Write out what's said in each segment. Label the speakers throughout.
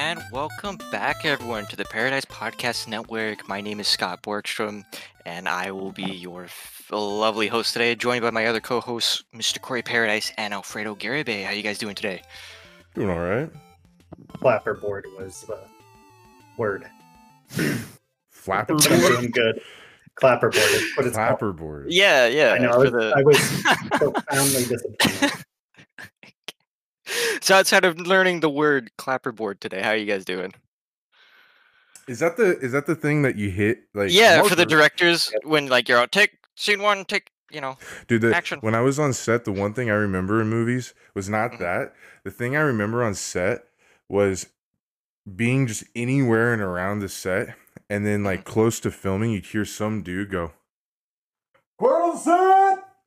Speaker 1: And welcome back, everyone, to the Paradise Podcast Network. My name is Scott Borgstrom, and I will be your f- lovely host today, joined by my other co-hosts, Mr. Corey Paradise and Alfredo Garibay. How are you guys doing today?
Speaker 2: Doing all right.
Speaker 3: Clapperboard was the word.
Speaker 2: Flapper board.
Speaker 3: doing good. Clapperboard is what it's called.
Speaker 2: Flapper board.
Speaker 1: Yeah, yeah.
Speaker 3: I know. I was,
Speaker 1: the-
Speaker 3: I was profoundly disappointed.
Speaker 1: So outside of learning the word clapperboard today, how are you guys doing?
Speaker 2: Is that the is that the thing that you hit like?
Speaker 1: yeah, for the directors, when like you're out, take scene one, take, you know.
Speaker 2: Dude, the,
Speaker 1: action.
Speaker 2: when I was on set, the one thing I remember in movies was not
Speaker 1: Mhm.
Speaker 2: that. The thing I remember on set was being just anywhere and around the set, and then like
Speaker 1: Mm-hmm.
Speaker 2: close to filming, you'd hear some dude go, "Quiet set!"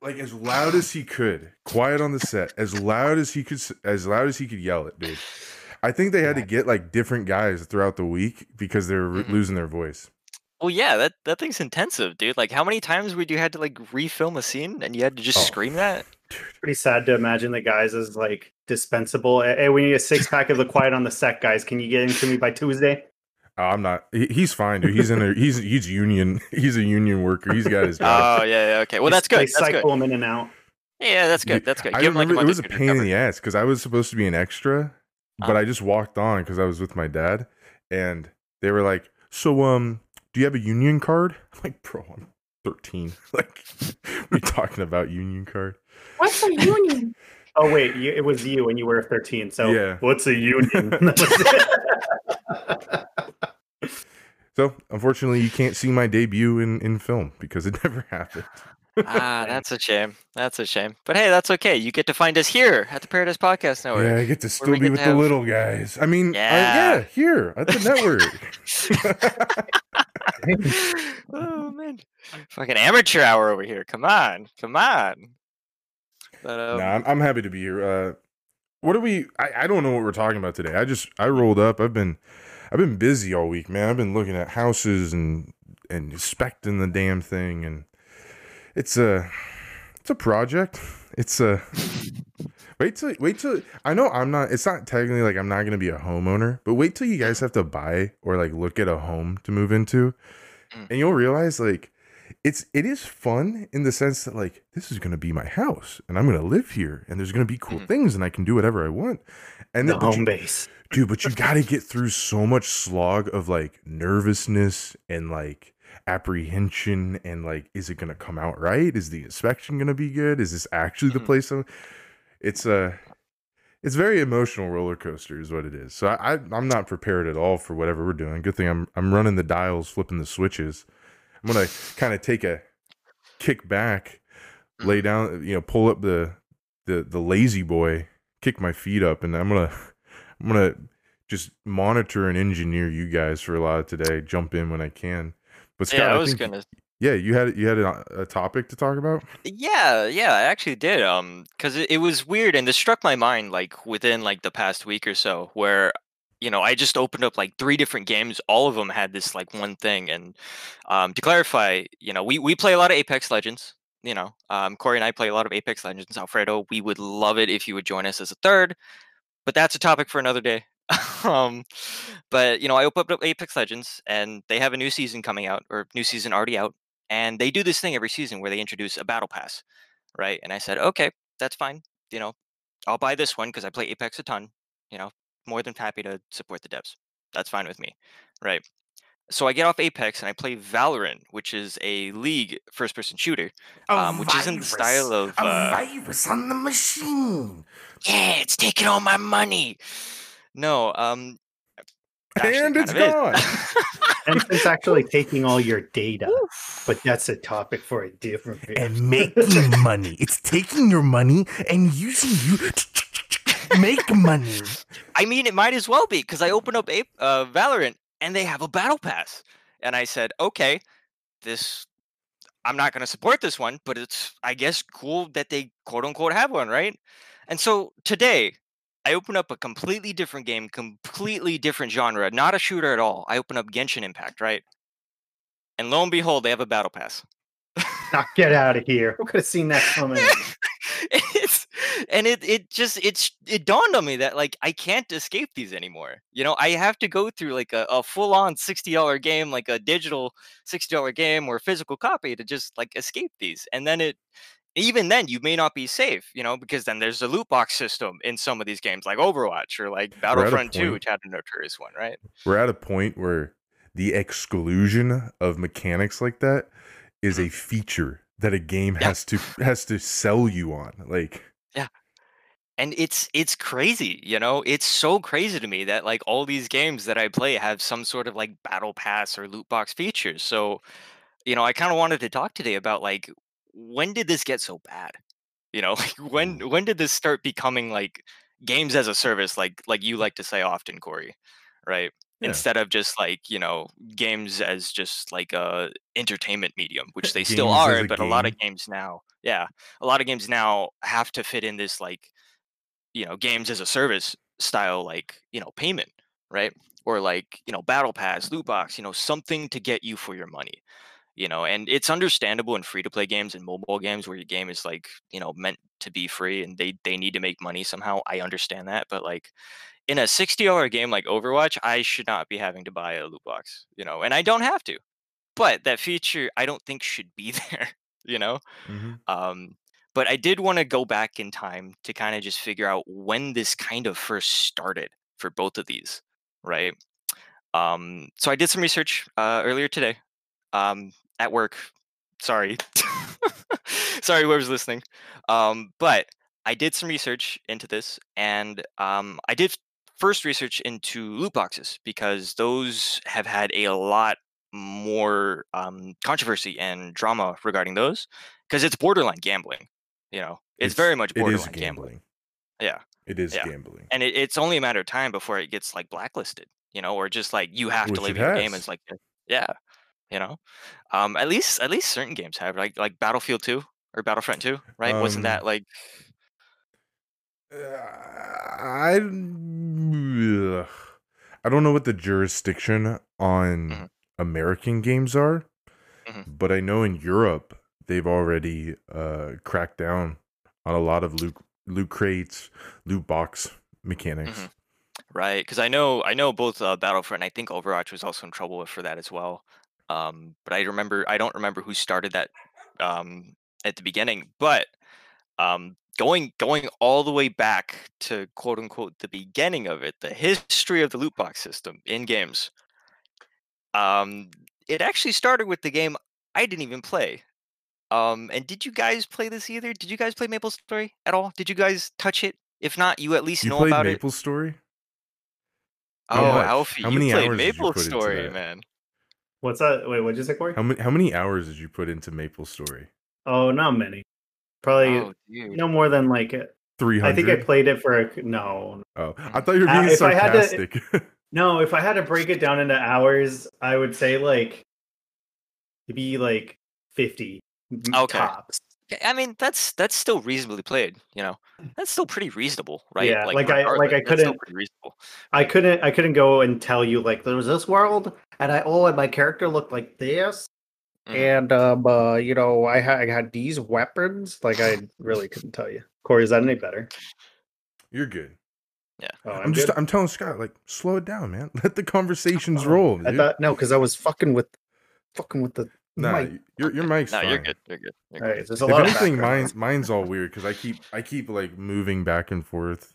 Speaker 2: Like as loud as he could, quiet on the set, as loud as he could, as loud as he could yell it, dude. I think they had to get like different guys throughout the week because they were
Speaker 1: Mhm.
Speaker 2: losing their voice.
Speaker 1: Well, yeah, that that thing's intensive, dude. Like, how many times would you had to like refilm a scene and you had to just
Speaker 2: Oh.
Speaker 1: scream that?
Speaker 3: Pretty sad to imagine the guys as like dispensable. Hey, we need a six pack of the quiet on the set, guys. Can you get into me by Tuesday?
Speaker 2: Oh, I'm not. He's fine, dude. He's in a he's he's union. He's a union worker. He's got his job.
Speaker 1: Oh yeah, yeah, okay. Well, that's good.
Speaker 3: They
Speaker 1: That's
Speaker 3: cycle
Speaker 1: good.
Speaker 3: them in and out.
Speaker 1: Yeah, that's good. That's good.
Speaker 2: I
Speaker 1: Give 'em, like,
Speaker 2: it was a
Speaker 1: two to
Speaker 2: pain in the ass because I was supposed to be an extra, but
Speaker 1: Uh-huh.
Speaker 2: I just walked on because I was with my dad, and they were like, "So, um, do you have a union card?" I'm like, "Bro, I'm 13. Like, we talking about union card?"
Speaker 3: What's a union? Oh wait, you, it was you and you were 13. So
Speaker 2: Yeah.
Speaker 3: what's a union?
Speaker 2: So, unfortunately, you can't see my debut in in film because it never happened.
Speaker 1: Ah, that's a shame. That's a shame. But hey, that's okay. You get to find us here at the Paradise Podcast Network.
Speaker 2: Yeah, I get to still be with
Speaker 1: to
Speaker 2: the
Speaker 1: have-
Speaker 2: little guys. I mean, yeah,
Speaker 1: Yeah.
Speaker 2: yeah here at the network.
Speaker 1: oh man, fucking amateur hour over here. Come on, come on. But um,
Speaker 2: nah, I'm, I'm happy to be here. Uh, what are we? I, I don't know what we're talking about today. I just I rolled up. I've been I've been busy all week, man. I've been looking at houses and and inspecting the damn thing, and it's a it's a project. It's a wait till wait till I know I'm not. It's not technically like I'm not gonna be a homeowner, but wait till you guys have to buy or like look at a home to move into,
Speaker 1: Mm.
Speaker 2: and you'll realize like it's it is fun in the sense that like this is gonna be my house and I'm gonna live here and there's gonna be cool
Speaker 1: Mhm.
Speaker 2: things and I can do whatever I want. And
Speaker 3: the
Speaker 2: then, but you-
Speaker 3: home base.
Speaker 2: dude, but you gotta get through so much slog of like nervousness and like apprehension and like is it gonna come out right? Is the inspection gonna be good? Is this actually the
Speaker 1: Mhm.
Speaker 2: place? I'm... It's a it's very emotional roller coaster is what it is. So I, I I'm not prepared at all for whatever we're doing. Good thing I'm I'm running the dials, flipping the switches. I'm gonna kind of take a kick back, lay down, you know, pull up the the the lazy boy, kick my feet up, and I'm gonna I'm gonna just monitor and engineer you guys for a lot of today. Jump in when I can. But Scott,
Speaker 1: yeah, I
Speaker 2: I think,
Speaker 1: gonna.
Speaker 2: yeah, you had you had a, a topic to talk about.
Speaker 1: Yeah, yeah, I actually did. Um, because it, it was weird, and this struck my mind like within like the past week or so, where you know I just opened up like three different games. All of them had this like one thing, and um, to clarify, you know, we we play a lot of Apex Legends. You know, um, Corey and I play a lot of Apex Legends. Alfredo, we would love it if you would join us as a third, but that's a topic for another day. um, but you know, I opened up Apex Legends, and they have a new season coming out, or new season already out, and they do this thing every season where they introduce a battle pass right? And I said, okay, that's fine. You know, I'll buy this one because I play Apex a ton. You know, more than happy to support the devs. That's fine with me, right? So I get off Apex and I play Valorant, which is a League first-person shooter, um, which is in the style of uh,
Speaker 2: virus on the machine.
Speaker 1: yeah, it's taking all my money. No, um,
Speaker 2: And
Speaker 1: kind
Speaker 2: it's
Speaker 1: of is.
Speaker 2: gone.
Speaker 3: And it's actually taking all your data, but that's a topic for a different video.
Speaker 4: and making money. It's taking your money and using you to make money.
Speaker 1: I mean, it might as well be because I open up Ape, uh, Valorant and they have a battle pass, and I said, okay, this I'm not going to support this one, but it's I guess cool that they quote unquote have one, right? And so today I open up a completely different game, completely different genre, not a shooter at all. I open up Genshin Impact, right? And lo and behold, they have a battle pass.
Speaker 3: Now get out of here. Who could have seen that coming?
Speaker 1: and it it just it's it dawned on me that like I can't escape these anymore. You know, I have to go through like a, a full on sixty dollar game, like a digital sixty dollar game or physical copy to just like escape these, and then it even then you may not be safe, you know, because then there's a loot box system in some of these games like Overwatch or like Battlefront 2, which had a notorious one, right?
Speaker 2: We're at a point where the exclusion of mechanics like that is a feature that a game
Speaker 1: Mm-hmm. Yeah.
Speaker 2: has to has to sell you on. Like
Speaker 1: and it's it's crazy you know? It's so crazy to me that like all these games that i play have some sort of like battle pass or loot box features. So you know i kind of wanted to talk today about like when did this get so bad? You know like when when did this start becoming like games as a service like like you like to say often corey right?
Speaker 2: Yeah.
Speaker 1: instead of just like you know games as just like a entertainment medium which they still are but a lot of games now yeah a lot of games now have to fit in this like you know games as a service style like you know payment right? Or like you know battle pass loot box you know something to get you for your money you know? And it's understandable in free to play games and mobile games where your game is like you know meant to be free and they they need to make money somehow. I understand that but like in a 60 dollar game like overwatch i should not be having to buy a loot box you know? And i don't have to but that feature i don't think should be there you know?
Speaker 2: Mhm.
Speaker 1: um, but I did want to go back in time to kind of just figure out when this kind of first started for both of these, right? Um, so I did some research uh, earlier today um, at work. Sorry, sorry, whoever's listening. Um, but I did some research into this, and um, I did first research into loot boxes because those have had a lot more um, controversy and drama regarding those because it's borderline gambling. You know, it's, very much borderline gambling.
Speaker 2: gambling.
Speaker 1: Yeah.
Speaker 2: It is
Speaker 1: Yeah.
Speaker 2: gambling.
Speaker 1: and it, it's only a matter of time before it gets like blacklisted. You know, or just like you have
Speaker 2: Which
Speaker 1: to
Speaker 2: leave
Speaker 1: your game It's like, yeah, you know, um, at least at least certain games have like like Battlefield Two or Battlefront Two, right? Wasn't
Speaker 2: Um,
Speaker 1: that like
Speaker 2: Uh, I ugh. I don't know what the jurisdiction on
Speaker 1: Mhm.
Speaker 2: American games are,
Speaker 1: Mhm.
Speaker 2: but I know in Europe they've already uh, cracked down on a lot of loot loot crates, loot box mechanics.
Speaker 1: Mhm. Right, because I know I know both uh, Battlefront and I think Overwatch was also in trouble for that as well. Um, but I remember I don't remember who started that um, at the beginning. But um, going going all the way back to quote unquote the beginning of it, the history of the loot box system in games. Um, it actually started with the game I didn't even play. Um, and did you guys play this either? Did you guys play Maple Story at all? Did you guys touch it? If not, you at least
Speaker 2: You
Speaker 1: know
Speaker 2: played
Speaker 1: about it.
Speaker 2: Maple Story?
Speaker 1: Oh,
Speaker 2: How much?
Speaker 1: Alfie,
Speaker 2: How
Speaker 1: you
Speaker 2: many
Speaker 1: played
Speaker 2: hours did you put into
Speaker 1: Story,
Speaker 2: that?
Speaker 1: man.
Speaker 3: What's that? Wait, what'd you say, Corey?
Speaker 2: How many how many hours did you put into Maple Story?
Speaker 3: Oh, not many. Probably
Speaker 1: Oh,
Speaker 3: no more than like.
Speaker 2: three hundred.
Speaker 3: I think I played it for a, no,
Speaker 2: Oh, I thought you were
Speaker 3: Uh,
Speaker 2: being
Speaker 3: if I had to-
Speaker 2: sarcastic.
Speaker 3: no. If I had to break it down into hours, I would say like it'd be like fifty m-
Speaker 1: Okay.
Speaker 3: tops.
Speaker 1: I mean, that's that's still reasonably played. You know, that's still pretty reasonable, right?
Speaker 3: Yeah, like I- like I couldn't-
Speaker 1: pretty reasonable.
Speaker 3: I couldn't I couldn't go and tell you like there was this world and I oh and my character looked like this
Speaker 1: Mhm.
Speaker 3: and um uh you know I had I had these weapons like I really couldn't tell you. Corey, is that any better?
Speaker 2: You're good.
Speaker 3: Oh,
Speaker 2: I'm, just? I'm telling Scott like slow it down, man. Let the conversations
Speaker 3: Oh,
Speaker 2: roll.
Speaker 3: I
Speaker 2: dude.
Speaker 3: thought no, because I was fucking with fucking with the
Speaker 2: nah,
Speaker 3: mic.
Speaker 2: your your mic's
Speaker 1: No,
Speaker 2: fine.
Speaker 1: you're good. You're good. You're good.
Speaker 3: right, there's a
Speaker 2: If
Speaker 3: lot of
Speaker 2: anything,
Speaker 3: background.
Speaker 2: mine's mine's all weird because I keep I keep like moving back and forth.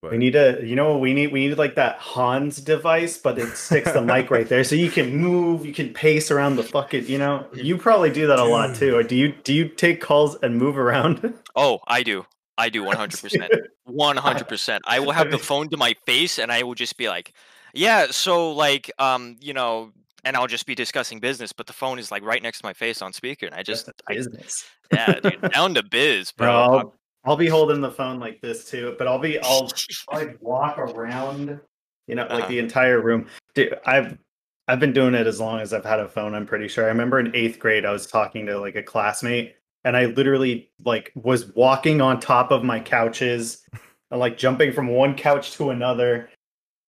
Speaker 2: But
Speaker 3: We need a, you know, we need we need like that Hans device, but it sticks the mic right there, so you can move, you can pace around the fucking, you know. You probably do that a lot too. Or do you do you take calls and move around?
Speaker 1: Oh, I do. I do 100. percent 100. percent I will have the phone to my face, and I will just be like, "Yeah, so like, um, you know." And I'll just be discussing business, but the phone is like right next to my face on speaker, and I just, I,
Speaker 3: business.
Speaker 1: yeah, dude, down to biz, bro.
Speaker 3: Bro, I'll, I'll be holding the phone like this too, but I'll be I'll like walk around, you know, like
Speaker 1: Uh-huh.
Speaker 3: the entire room. Dude, I've I've been doing it as long as I've had a phone. I'm pretty sure. I remember in eighth grade, I was talking to like a classmate, and I literally like was walking on top of my couches, and, like jumping from one couch to another,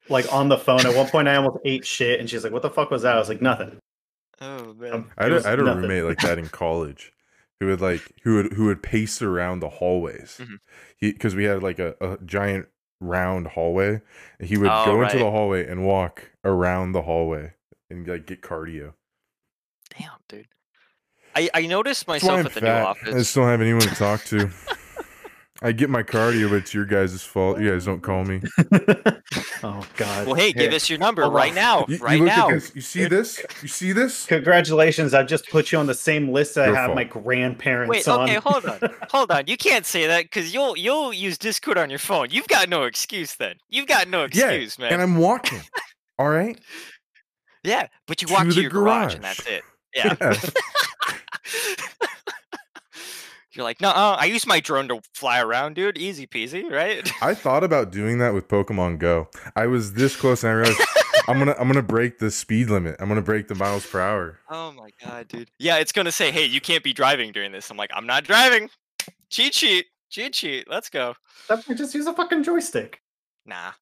Speaker 3: like on the phone. At one point, I almost ate shit, and she's like, "What the fuck was that?" I was like, "Nothing."
Speaker 1: oh man.
Speaker 3: Um,
Speaker 2: I had, a- I had a roommate like that in college, who would like who would who would pace around the hallways. He because we had like a, a giant round hallway. And he would
Speaker 1: Oh,
Speaker 2: go into the hallway and walk around the hallway and like get cardio.
Speaker 1: Damn, dude. I I noticed myself at the new
Speaker 2: fat. I
Speaker 1: office.
Speaker 2: just don't have anyone to talk to. I get my cardio, but it's your guys' fault. You guys don't call me.
Speaker 3: oh God.
Speaker 1: Well, hey, give us your number
Speaker 3: Hold
Speaker 1: right
Speaker 3: on.
Speaker 1: now.
Speaker 2: You, you
Speaker 1: right
Speaker 2: look
Speaker 1: now.
Speaker 2: this. You see this? You see this?
Speaker 3: Congratulations! I've just put you on the same list that I have
Speaker 2: fault.
Speaker 3: my grandparents
Speaker 1: Wait,
Speaker 3: on.
Speaker 1: okay, hold on, hold on. You can't say that because you'll you'll use Discord on your phone. You've got no excuse then. You've got no
Speaker 2: Yeah,
Speaker 1: excuse, man.
Speaker 2: And I'm walking. All right.
Speaker 1: yeah, but you
Speaker 2: to
Speaker 1: walk to,
Speaker 2: the
Speaker 1: your garage. and that's it. Yeah.
Speaker 2: Yeah.
Speaker 1: You're like, no, I use my drone to fly around, dude. Easy peasy, right?
Speaker 2: I thought about doing that with Pokemon Go. I was this close, and I realized I'm gonna I'm gonna break the speed limit. I'm gonna break the miles per hour.
Speaker 1: oh my god, dude. Yeah, it's gonna say, hey, you can't be driving during this. I'm like, I'm not driving. Cheat sheet, cheat sheet. Let's go.
Speaker 3: That's why just use a fucking joystick.
Speaker 1: Nah.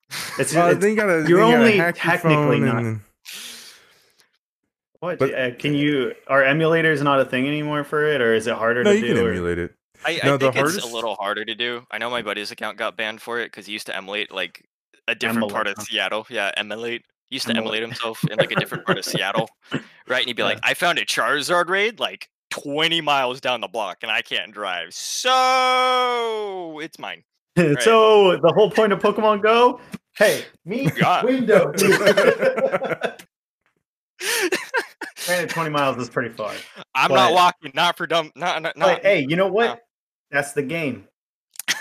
Speaker 3: It's,
Speaker 2: Well,
Speaker 3: it's
Speaker 2: then you gotta
Speaker 3: you're
Speaker 2: then you gotta
Speaker 3: only
Speaker 2: hack your
Speaker 3: technically
Speaker 2: phone
Speaker 3: not-
Speaker 2: and then-
Speaker 3: what?
Speaker 2: but-
Speaker 3: uh, can you? Are emulators not a thing anymore for it, or is it harder
Speaker 2: No,
Speaker 3: to
Speaker 2: you
Speaker 3: do?
Speaker 2: can
Speaker 3: or-
Speaker 2: emulate it.
Speaker 1: I,
Speaker 2: No,
Speaker 1: I
Speaker 2: the
Speaker 1: think it's a little harder to do. I know my buddy's account got banned for it because he used to emulate like a different part of Seattle. Yeah, emulate. He used to
Speaker 3: Emulate.
Speaker 1: emulate himself in like a different part of Seattle, right? And he'd be like, "I found a Charizard raid like 20 miles down the block, and I can't drive, so it's mine."
Speaker 3: so the whole point of Pokemon Go. Hey, me
Speaker 1: God.
Speaker 3: window. Granted, twenty miles is pretty far.
Speaker 1: I'm
Speaker 3: But-
Speaker 1: not walking, not for dumb, not not.
Speaker 3: But
Speaker 1: not
Speaker 3: hey, you know
Speaker 1: no.
Speaker 3: what? That's the game.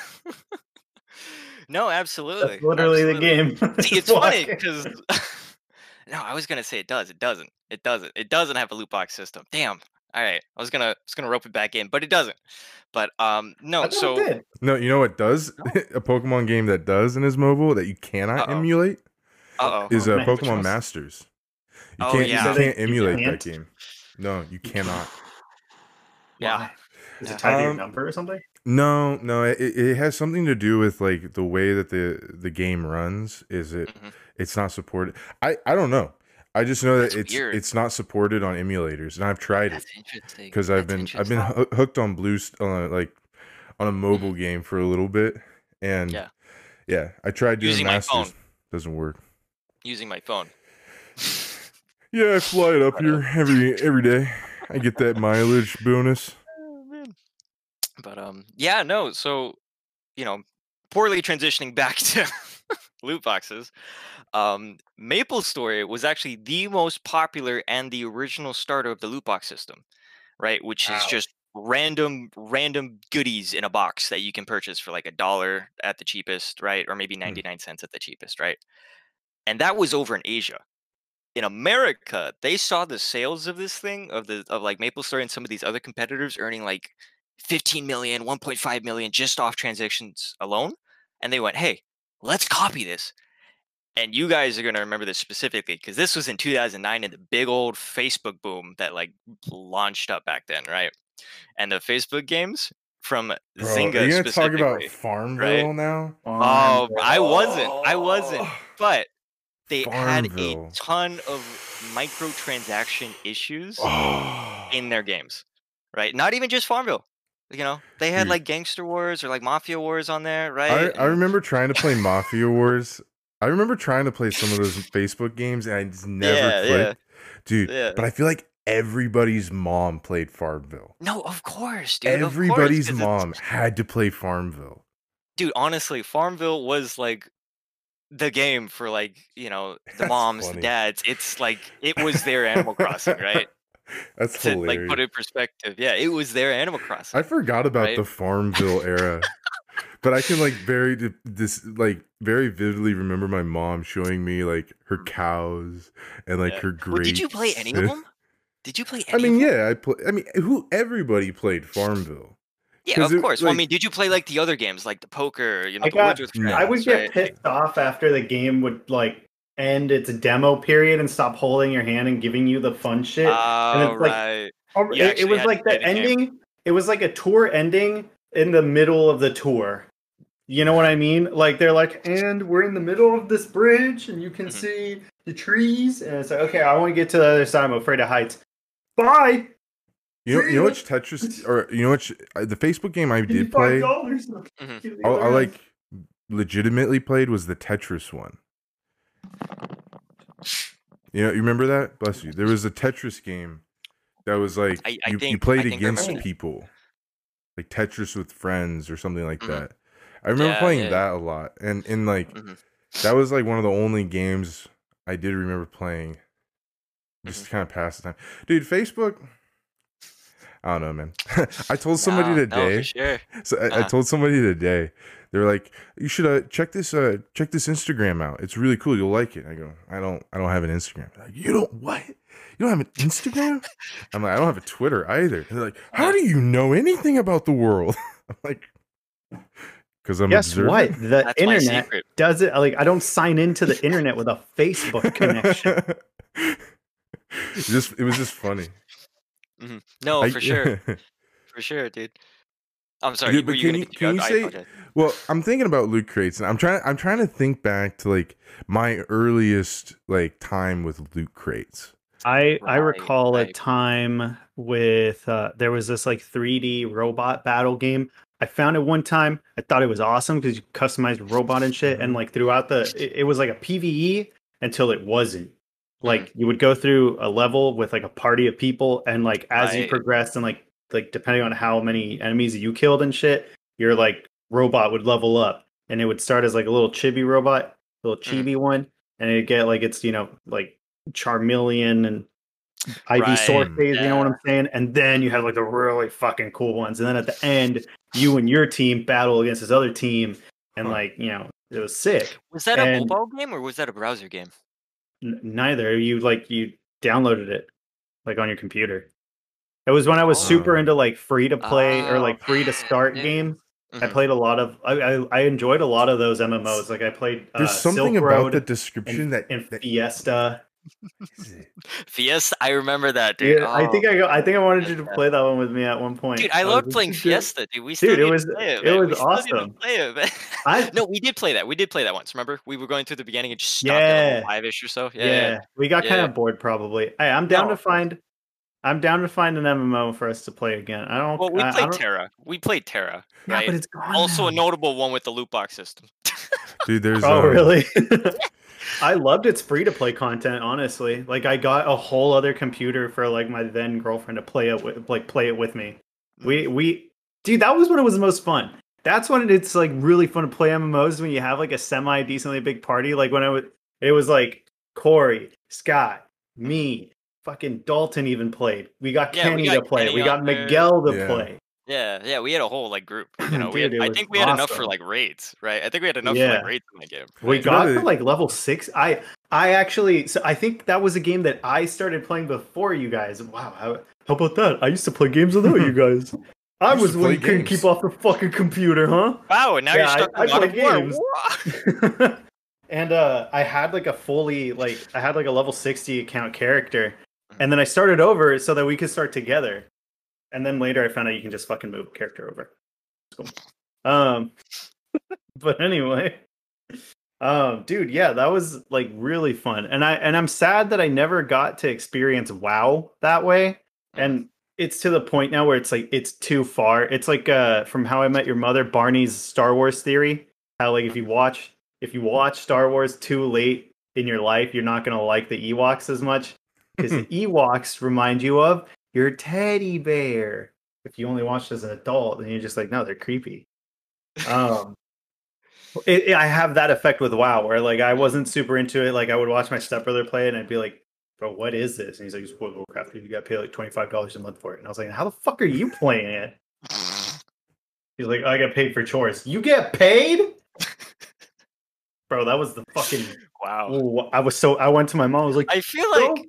Speaker 1: no, absolutely.
Speaker 3: That's literally
Speaker 1: absolutely.
Speaker 3: the game.
Speaker 1: See, it's funny because no, I was gonna say it does. It doesn't. It doesn't. It doesn't have a loot box system. Damn. All right, I was gonna I was gonna rope it back in, but it doesn't. But um, no. So
Speaker 3: it.
Speaker 2: No, you know what does a Pokemon game that does and is mobile that you cannot
Speaker 1: Uh-oh.
Speaker 2: emulate
Speaker 1: uh oh.
Speaker 2: is uh, Pokemon
Speaker 3: ones?
Speaker 2: Masters. You
Speaker 1: Oh,
Speaker 2: can't
Speaker 1: yeah.
Speaker 2: you can't
Speaker 3: you
Speaker 2: emulate
Speaker 3: can't?
Speaker 2: that game. No, you cannot.
Speaker 1: Yeah.
Speaker 3: Why? Is
Speaker 1: Yeah.
Speaker 3: it tied to your
Speaker 2: Um,
Speaker 3: number or something?
Speaker 2: No, no, it, it has something to do with like the way that the the game runs. Is it?
Speaker 1: Mhm.
Speaker 2: It's not supported. I I don't know. I just know that it's
Speaker 1: weird.
Speaker 2: it's not supported on emulators, and I've tried it
Speaker 1: That's interesting.
Speaker 2: because I've been I've been
Speaker 1: interesting.
Speaker 2: hooked on blue st- uh, like on a mobile game for a little bit, and
Speaker 1: Yeah.
Speaker 2: yeah, I tried doing
Speaker 1: Using my
Speaker 2: masters.
Speaker 1: phone.
Speaker 2: Doesn't work.
Speaker 1: using my phone.
Speaker 2: Yeah, I fly it up here every every day. I get that mileage bonus.
Speaker 1: Oh. But um, yeah, no. So, you know, poorly transitioning back to loot boxes. Um, Maple Story was actually the most popular and the original starter of the loot box system, right? Which is
Speaker 3: Wow.
Speaker 1: just random random goodies in a box that you can purchase for like a dollar at the cheapest, right? Or maybe 99 cents at the cheapest, right? And that was over in Asia. In America, they saw the sales of this thing of the of like Maple Story and some of these other competitors earning like 15 million, 1.5 million just off transactions alone. And they went, hey, let's copy this. And you guys are going to remember this specifically because this was in 2009 in the big old Facebook boom that like launched up back then, right? And the Facebook games from
Speaker 2: Bro,
Speaker 1: Zynga
Speaker 2: are you gonna talk about Farmville now?
Speaker 1: Oh, I wasn't. I wasn't. But they had a ton of microtransaction issues
Speaker 2: oh.
Speaker 1: in their games, right? Not even just Farmville. You know, they had
Speaker 2: Dude.
Speaker 1: like Gangster Wars or like Mafia Wars on there, right?
Speaker 2: I, I remember trying to play Mafia Wars. I remember trying to play some of those Facebook games and I just never
Speaker 1: Yeah, yeah.
Speaker 2: clicked. Dude,
Speaker 1: Yeah.
Speaker 2: but I feel like everybody's mom played Farmville.
Speaker 1: No, of course, dude. course,
Speaker 2: Everybody's
Speaker 1: it's-
Speaker 2: mom had to play Farmville.
Speaker 1: dude. Honestly, Farmville was like the game for like you know the
Speaker 2: That's
Speaker 1: moms, the
Speaker 2: funny.
Speaker 1: dads. It's like it was their Animal Crossing, right?
Speaker 2: That's
Speaker 1: To
Speaker 2: hilarious.
Speaker 1: like put it in perspective, yeah, it was their Animal Crossing.
Speaker 2: I forgot about
Speaker 1: right?
Speaker 2: the Farmville era. But I can like very this like very vividly remember my mom showing me like her mm-hmm. cows and like
Speaker 1: Yeah.
Speaker 2: her
Speaker 1: Well, did you play any of them? Did you play any
Speaker 2: I mean, yeah, I play. I mean, who everybody played Farmville.
Speaker 1: Yeah,
Speaker 2: 'cause
Speaker 1: of
Speaker 2: it-
Speaker 1: course. well, I mean, did you play like the other games, like the poker, you know,
Speaker 3: I
Speaker 1: the
Speaker 3: got-
Speaker 1: Words with
Speaker 2: No.
Speaker 3: I would get
Speaker 1: right?
Speaker 3: pissed off after the game would like end its demo period and stop holding your hand and giving you the fun shit.
Speaker 1: Oh,
Speaker 3: it's like-
Speaker 1: right.
Speaker 3: Oh,
Speaker 1: you
Speaker 3: it, it was like the
Speaker 1: the game.
Speaker 3: ending. It was like a tour ending in the middle of the tour. You know what I mean? Like they're like, and we're in the middle of this bridge, and you can
Speaker 1: Mhm.
Speaker 3: see the trees. And it's like, okay, I want to get to the other side. I'm afraid of heights. Bye.
Speaker 2: You know, you know which Tetris or you know which uh, the Facebook game I did play.
Speaker 1: Mhm.
Speaker 2: I, I like legitimately played was the Tetris one. You know, you remember that? Bless you. There was a Tetris game that was like
Speaker 1: I- I
Speaker 2: you, you played
Speaker 1: I
Speaker 2: against people, like Tetris with friends or something like
Speaker 1: Mhm.
Speaker 2: that. I remember
Speaker 1: Yeah,
Speaker 2: playing
Speaker 1: yeah.
Speaker 2: that a lot, and and like
Speaker 1: Mhm.
Speaker 2: that was like one of the only games I did remember playing, just
Speaker 1: Mm-hmm.
Speaker 2: to kind of pass the time. Dude, Facebook. I don't know, man. I told somebody
Speaker 1: Nah, no,
Speaker 2: today.
Speaker 1: for sure.
Speaker 2: So I, I told somebody today. They're like, "You should uh, check this uh check this Instagram out. It's really cool. You'll like it." I go, "I don't I don't have an Instagram." They're like, you don't what? You don't have an Instagram? I'm like, "I don't have a Twitter either." And they're like, "How do you know anything about the world?" I'm like, "Cause I'm
Speaker 3: Guess
Speaker 2: observant."
Speaker 3: what? The
Speaker 1: That's
Speaker 3: internet does it. Like I don't sign into the internet with a Facebook connection.
Speaker 2: It just it was just funny.
Speaker 1: Mhm. No,
Speaker 2: I-
Speaker 1: for sure, for sure, dude. I'm sorry.
Speaker 2: Dude,
Speaker 1: were
Speaker 2: but
Speaker 1: you
Speaker 2: can
Speaker 1: gonna
Speaker 2: you- can
Speaker 1: I-
Speaker 2: you say-
Speaker 1: apologize.
Speaker 2: Well, I'm thinking about loot crates, and I'm trying. I'm trying to think back to like my earliest like time with loot crates.
Speaker 3: I I
Speaker 1: Right,
Speaker 3: recall a time with uh, there was this like 3D robot battle game. I found it one time. I thought it was awesome because you customized robot and shit. And like throughout the, it, it was like a PVE until it wasn't. Like you would go through a level with like a party of people, and like as you
Speaker 1: Right.
Speaker 3: progressed and like like depending on how many enemies you killed and shit, your like robot would level up, and it would start as like a little chibi robot, little
Speaker 1: Mhm.
Speaker 3: chibi one, and it'd get like it's you know like Charmeleon and IV
Speaker 1: Right,
Speaker 3: phase, you know what. I'm saying? And then you have like the really fucking cool ones. And then at the end, you and your team battle against this other team. And
Speaker 2: Huh.
Speaker 3: like, you know, it was sick.
Speaker 1: Was that a
Speaker 3: and-
Speaker 1: mobile game or was that a browser game?
Speaker 3: N- neither. You like you downloaded it like on your computer. It was when I was super
Speaker 2: Oh.
Speaker 3: into like free to play or
Speaker 1: Oh,
Speaker 3: like free to start
Speaker 1: yeah.
Speaker 3: games. I
Speaker 1: Mhm.
Speaker 3: played a lot of I, I I enjoyed a lot of those MMOs. Like I played uh,
Speaker 2: There's something
Speaker 3: Silk
Speaker 2: about
Speaker 3: Road
Speaker 2: the description
Speaker 3: and,
Speaker 2: that,
Speaker 3: and
Speaker 2: that
Speaker 3: Fiesta.
Speaker 1: Fiesta, I remember that, dude.
Speaker 3: Yeah, I think
Speaker 1: Oh,
Speaker 3: I go, I think I wanted you to play that one with me at one point.
Speaker 1: Dude, I
Speaker 3: was
Speaker 1: loved
Speaker 3: like,
Speaker 1: playing Fiesta, dude. We still
Speaker 3: Dude, it
Speaker 1: need to
Speaker 3: was-
Speaker 1: play
Speaker 3: it
Speaker 1: man.
Speaker 3: was
Speaker 1: we still need to
Speaker 3: awesome.
Speaker 1: play it.
Speaker 3: I
Speaker 1: no, we did play that. We did play that once. Remember, we were going through the beginning and just stopped at
Speaker 3: Yeah.
Speaker 1: five ish or so.
Speaker 3: yeah,
Speaker 1: Yeah, yeah.
Speaker 3: we got kind of bored probably. Hey, I'm down
Speaker 1: No,
Speaker 3: to find I'm down to find an MMO for us to play again. I don't
Speaker 1: Well, we
Speaker 3: I, I
Speaker 1: played
Speaker 3: don't,
Speaker 1: TERA. We played TERA,
Speaker 3: Yeah,
Speaker 1: right?
Speaker 3: but it's gone.
Speaker 1: also a notable one with the loot box system.
Speaker 2: dude. There's
Speaker 3: Oh,
Speaker 2: um,
Speaker 3: really? I loved its free to play content, honestly. Like I got a whole other computer for like my then girlfriend to play it with like play it with me. We we dude, that was when it was the most fun. That's when it's like really fun to play MMOs when you have like a semi decently big party. Like when I was it was like Corey, Scott, me, fucking Dalton even played. We got
Speaker 1: Yeah, we
Speaker 3: Kenny
Speaker 1: got
Speaker 3: to play.
Speaker 1: Kenny
Speaker 3: we got
Speaker 1: on there.
Speaker 3: Miguel to
Speaker 2: Yeah.
Speaker 3: play.
Speaker 1: Yeah, yeah, we had a whole like group. You know, we had, I think we had enough for like raids, right? I think we had enough for like raids in that game.
Speaker 3: We got
Speaker 2: Really?
Speaker 3: to like level six. I I actually so I think that was a game that I started playing before you guys. Wow, how, how about that? I used to play games without you guys. I
Speaker 2: used
Speaker 3: was
Speaker 2: to
Speaker 3: when you couldn't keep off the fucking computer, huh?
Speaker 1: Wow, and now
Speaker 3: Yeah,
Speaker 1: you're
Speaker 3: I-
Speaker 1: stuck
Speaker 3: I
Speaker 1: in God
Speaker 3: play
Speaker 1: of
Speaker 3: games. And uh I had like a fully like I had like a level 60 account character.
Speaker 1: Mm-hmm.
Speaker 3: And then I started over so that we could start together. And then later I found out you can just fucking move a character over. It's cool. Um but anyway. Um dude, yeah, that was like really fun. And I and I'm sad that I never got to experience WoW that way. And it's to the point now where it's like it's too far. It's like uh from How I Met Your Mother, Barney's Star Wars theory. How like if you watch if you watch Star Wars too late in your life, you're not gonna like the Ewoks as much because the Ewoks remind you of your teddy bear. If you only watched as an adult, then you're just like, no, they're creepy. Um, it, it- I have that effect with WoW, where like I wasn't super into it. Like I would watch my stepbrother play it, and I'd be like, "Bro, what is this?" And he's like, "It's World of Warcraft. You got pay like twenty five dollars a month for it." And I was like, "How the fuck are you playing it?" He's like, "I got paid for chores. You get paid?" Bro, that was the fucking.
Speaker 1: wow.
Speaker 3: Ooh, I was so. I went to my mom. I was like,
Speaker 1: I feel
Speaker 3: "Bro,
Speaker 1: like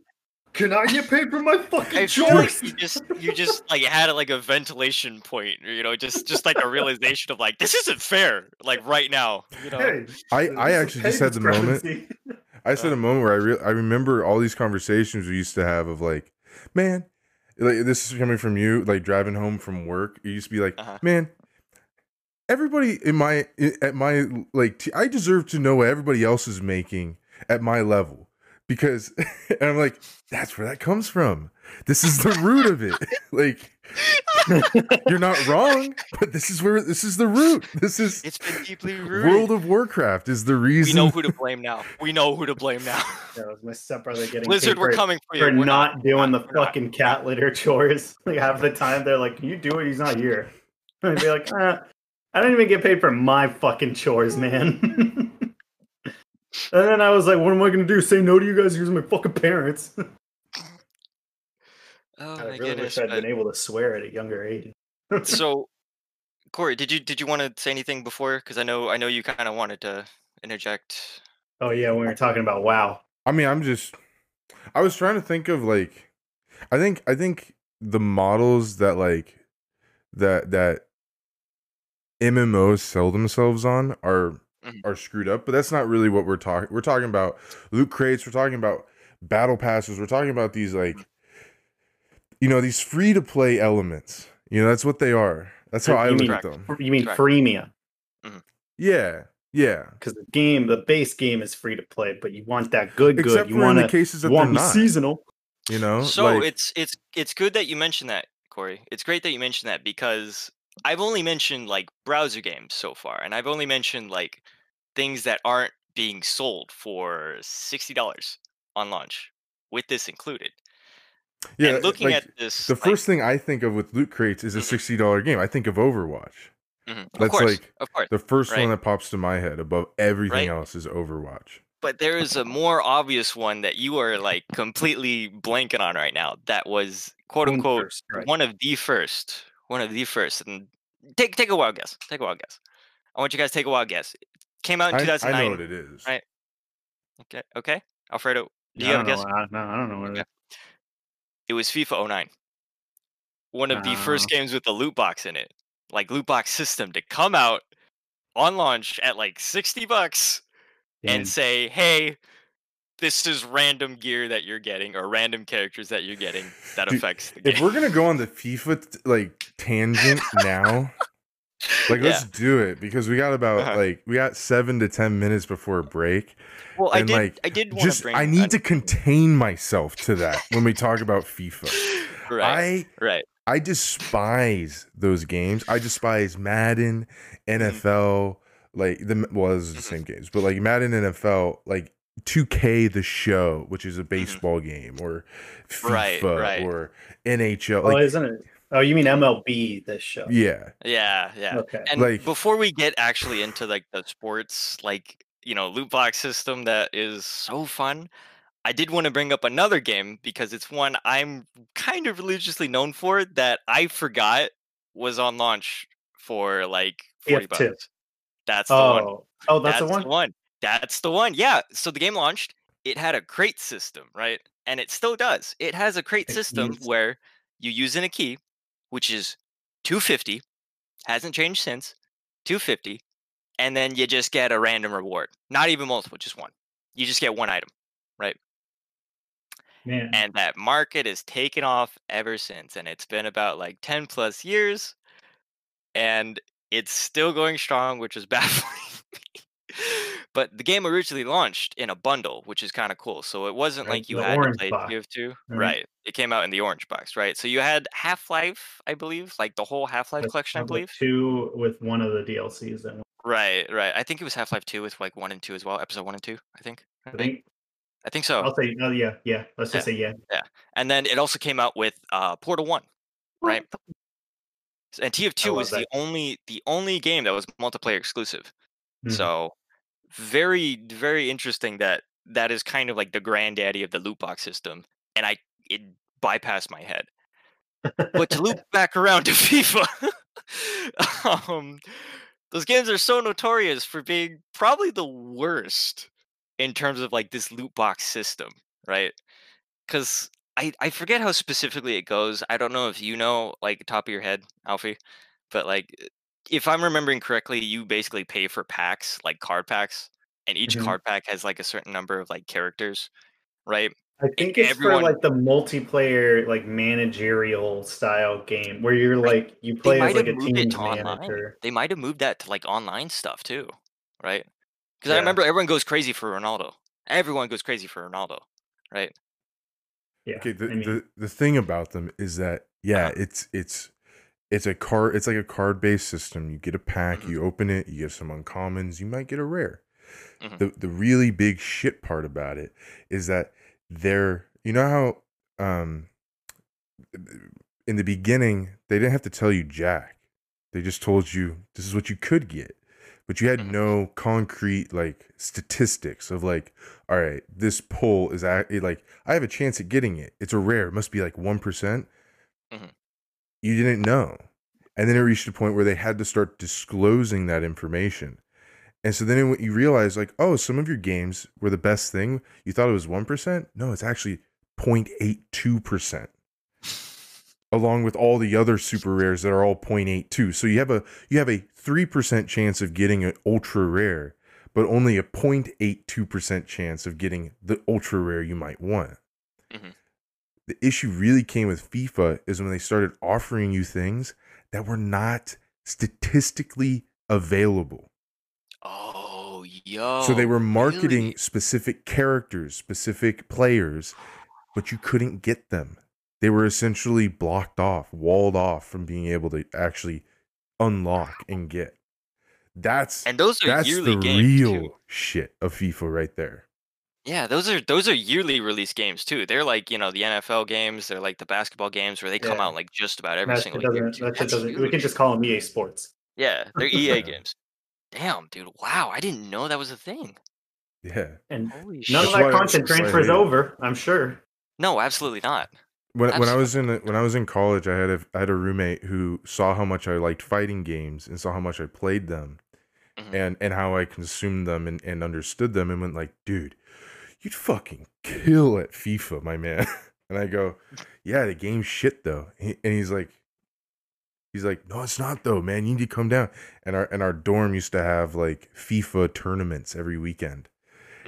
Speaker 3: can I get paid for my fucking
Speaker 1: I feel
Speaker 3: chores?"
Speaker 1: like you just you just like had like a ventilation point, you know, just just like a realization of like this isn't fair, like right now, you know.
Speaker 3: Hey,
Speaker 2: I, I actually just had the moment. I just had a moment where I re- I remember all these conversations we used to have of like, man, like this is coming from you, like driving home from work. You used to be like,
Speaker 1: Uh-huh.
Speaker 2: man, everybody in my at my like, t- I deserve to know what everybody else is making at my level because, and I'm like, that's where that comes from. This is the root of it. Like you're not wrong, but this is where this is the root. This is
Speaker 1: It's been deeply rooted.
Speaker 2: World of Warcraft is the reason.
Speaker 1: we know who to blame now. We know who to blame now.
Speaker 3: That was my stepbrother getting
Speaker 1: Blizzard,
Speaker 3: paid
Speaker 1: we're coming for you.
Speaker 3: for
Speaker 1: We're
Speaker 3: not, doing the
Speaker 1: we're not.
Speaker 3: fucking cat litter chores. Like half the time they're like, "Can you do it? He's not here." And I'd be like, uh, "I don't even get paid for my fucking chores, man." And then I was like, "What am I gonna do? Say no to you guys using my fucking parents?"
Speaker 1: Oh
Speaker 3: I really
Speaker 1: goodness.
Speaker 3: wish i had
Speaker 1: but-
Speaker 3: been able to swear at a younger age.
Speaker 1: so, Corey, did you did you want to say anything before? Because I know I know you kind of wanted to interject.
Speaker 3: oh yeah, when we were talking about WoW.
Speaker 2: I mean, I'm just I was trying to think of like I think I think the models that like that that MMOs sell themselves on are
Speaker 1: Mhm.
Speaker 2: are screwed up, but that's not really what we're talking. We're talking about loot crates, we're talking about battle passes, we're talking about these like you know, these free to play elements. You know, that's what they are. That's how
Speaker 3: You
Speaker 2: I
Speaker 3: mean-
Speaker 2: look at them.
Speaker 3: You mean
Speaker 1: Correct.
Speaker 3: freemium?
Speaker 2: Yeah. Yeah.
Speaker 3: Because the game, the base game is free to play, but you want that good, good.
Speaker 2: Except
Speaker 3: you
Speaker 2: for in
Speaker 3: want
Speaker 2: the
Speaker 3: to
Speaker 2: cases that they're
Speaker 3: want
Speaker 2: not.
Speaker 3: seasonal.
Speaker 2: You know?
Speaker 1: So
Speaker 2: like,
Speaker 1: it's it's it's good that you mentioned that, Corey. It's great that you mentioned that because I've only mentioned like browser games so far, and I've only mentioned like things that aren't being sold for sixty dollars on launch, with this included.
Speaker 2: yeah,
Speaker 1: and looking
Speaker 2: like,
Speaker 1: at this,
Speaker 2: The
Speaker 1: like,
Speaker 2: first thing I think of with loot crates is a
Speaker 1: Mhm.
Speaker 2: sixty dollar game. I think of Overwatch.
Speaker 1: mhm, of
Speaker 2: that's
Speaker 1: course,
Speaker 2: like
Speaker 1: of course.
Speaker 2: The first
Speaker 1: Right.
Speaker 2: one that pops to my head above everything
Speaker 1: Right.
Speaker 2: else is Overwatch.
Speaker 1: But there is a more obvious one that you are like completely blanking on right now. That was quote unquote
Speaker 3: first, right.
Speaker 1: one of the first, one of the first. And take take a wild guess. Take a wild guess. I want you guys to take a wild guess. It came out in
Speaker 2: I, I know what it is.
Speaker 1: right? Okay, okay. Alfredo, do
Speaker 3: I
Speaker 1: you have a guess?
Speaker 3: know. I, no, I don't know what it
Speaker 1: Okay.
Speaker 3: is.
Speaker 1: It was FIFA 09. One of the first
Speaker 3: Ah.
Speaker 1: games with the loot box in it, like loot box system, to come out on launch at like 60 bucks
Speaker 3: Damn.
Speaker 1: and say, "Hey, this is random gear that you're getting or random characters that you're getting that
Speaker 2: Dude,
Speaker 1: affects the game.
Speaker 2: If we're gonna go on the FIFA like tangent now, like let's do it because we got about
Speaker 1: Uh-huh.
Speaker 2: like we got seven to ten minutes before a break.
Speaker 1: Well, I did.
Speaker 2: like,
Speaker 1: I did
Speaker 2: Just
Speaker 1: bring.
Speaker 2: I need
Speaker 1: an-
Speaker 2: to contain myself to that when we talk about FIFA.
Speaker 1: Right.
Speaker 2: I
Speaker 1: right.
Speaker 2: I despise those games. I despise Madden,
Speaker 1: Mm-hmm.
Speaker 2: NFL, like the well, those are the same games, but like Madden, NFL, like 2K the show, which is a baseball game, or FIFA,
Speaker 1: Mm-hmm. Right, right.
Speaker 2: or NHL. Like,
Speaker 3: isn't it? Oh, you mean MLB? This show?
Speaker 2: yeah,
Speaker 1: Yeah. Yeah.
Speaker 3: Okay.
Speaker 1: And
Speaker 2: Like-
Speaker 1: before we get actually into like the sports, like you know, loot box system that is so fun, I did want to bring up another game because it's one I'm kind of religiously known for that I forgot was on launch for like forty
Speaker 3: TF2.
Speaker 1: bucks. That's the one.
Speaker 3: Oh, oh, that's, the one.
Speaker 1: one That's the one. Yeah. So the game launched. It had a crate system, right? And it still does. It has a crate
Speaker 3: It
Speaker 1: system
Speaker 3: means-
Speaker 1: where you use in a key, which is 250, hasn't changed since. 250, and then you just get a random reward. Not even multiple, just one. You just get one item, right?
Speaker 3: Man,
Speaker 1: And that market has taken off ever since. And it's been about like 10 plus years. And it's still going strong, which is baffling. But the game originally launched in a bundle, which is kind of cool. So it wasn't
Speaker 3: Right,
Speaker 1: like you had to play
Speaker 3: box,
Speaker 1: TF2.
Speaker 3: right?
Speaker 1: Right. It came out in the orange box, right? So you had Half Life, I believe, like the whole Half Life collection, I believe.
Speaker 3: two with one of the DLCs. And
Speaker 1: Right, right. I think it was Half Life 2 with like 1 and 2 as well, episode 1 and 2, I think.
Speaker 3: I think
Speaker 1: I think so.
Speaker 3: I'll say, oh yeah, yeah. Let's just say yeah. Yeah.
Speaker 1: And then it also came out with uh, Portal One, right? And TF2
Speaker 3: love
Speaker 1: was the only the only game that was multiplayer exclusive.
Speaker 3: Mhm.
Speaker 1: So very very interesting that that is kind of like the granddaddy of the loot box system, and I it bypassed my head. But to loop back around to FIFA, um, those games are so notorious for being probably the worst in terms of like this loot box system, right? Because I I forget how specifically it goes. I don't know if you know like top of your head, Alfie, but like if I'm remembering correctly, you basically pay for packs, like card packs, and each
Speaker 3: Mhm.
Speaker 1: card pack has like a certain number of like characters, right?
Speaker 3: I think it's
Speaker 1: everyone-
Speaker 3: for like the multiplayer, like managerial style game where you're like you play as like a
Speaker 1: have moved it
Speaker 3: team
Speaker 1: to online.
Speaker 3: manager.
Speaker 1: They might have moved that to like online stuff too, right? Because I remember everyone goes crazy for Ronaldo. Everyone goes crazy for Ronaldo, right?
Speaker 3: Yeah.
Speaker 2: Okay, the,
Speaker 3: I mean,
Speaker 2: the the thing about them is that yeah,
Speaker 1: Uh-huh.
Speaker 2: it's it's it's a card it's like a card based system. You get a pack,
Speaker 1: Mhm.
Speaker 2: you open it, you get some uncommons, you might get a rare.
Speaker 1: Mhm.
Speaker 2: The the really big shit part about it is that they're you know how um in the beginning they didn't have to tell you jack. They just told you this is what you could get. But you had
Speaker 1: Mhm.
Speaker 2: no concrete like statistics of like, all right, this pull is like I have a chance at getting it. It's a rare. It must be like one
Speaker 1: Mhm.
Speaker 2: You didn't know, and then it reached a point where they had to start disclosing that information. And so then you realize like, oh, some of your games were the best thing. You thought it was one percent. No, it's actually 0.82 percent along with all the other super rares that are all 0.82. So you have a you have a 3% chance of getting an ultra rare, but only a 0.82% chance of getting the ultra rare you might want. The issue really came with FIFA is when they started offering you things that were not statistically available.
Speaker 1: Oh, yo.
Speaker 2: so they were marketing
Speaker 1: really?
Speaker 2: specific characters, specific players, but you couldn't get them. They were essentially blocked off, walled off from being able to actually unlock and get. That's
Speaker 1: And those are
Speaker 2: that's
Speaker 1: yearly
Speaker 2: the
Speaker 1: games
Speaker 2: real
Speaker 1: too.
Speaker 2: shit of FIFA right there.
Speaker 1: Yeah, those are those are yearly release games too. They're like you know the NFL games. They're like the basketball games where they come
Speaker 3: Yeah.
Speaker 1: out like just about every
Speaker 3: that
Speaker 1: single year.
Speaker 3: that
Speaker 1: That's
Speaker 3: doesn't, we can just call them EA Sports.
Speaker 1: Yeah, they're EA games. Damn, dude. Wow, I didn't know that was a thing.
Speaker 2: Yeah.
Speaker 3: And
Speaker 1: Holy
Speaker 3: none
Speaker 1: shit.
Speaker 3: of
Speaker 2: why
Speaker 3: that content
Speaker 2: just like-
Speaker 3: transfers over, I'm sure.
Speaker 1: No, absolutely not.
Speaker 2: When when I was
Speaker 1: Absolutely.
Speaker 2: in when I was in college, I had a I had a roommate who saw how much I liked fighting games and saw how much I played them,
Speaker 1: Mhm.
Speaker 2: and and how I consumed them and, and understood them, and went like, dude, you'd fucking kill at FIFA, my man. And I go, yeah, the game's shit though. And he's like, he's like, no, it's not though, man. You need to come down. And our and our dorm used to have like FIFA tournaments every weekend,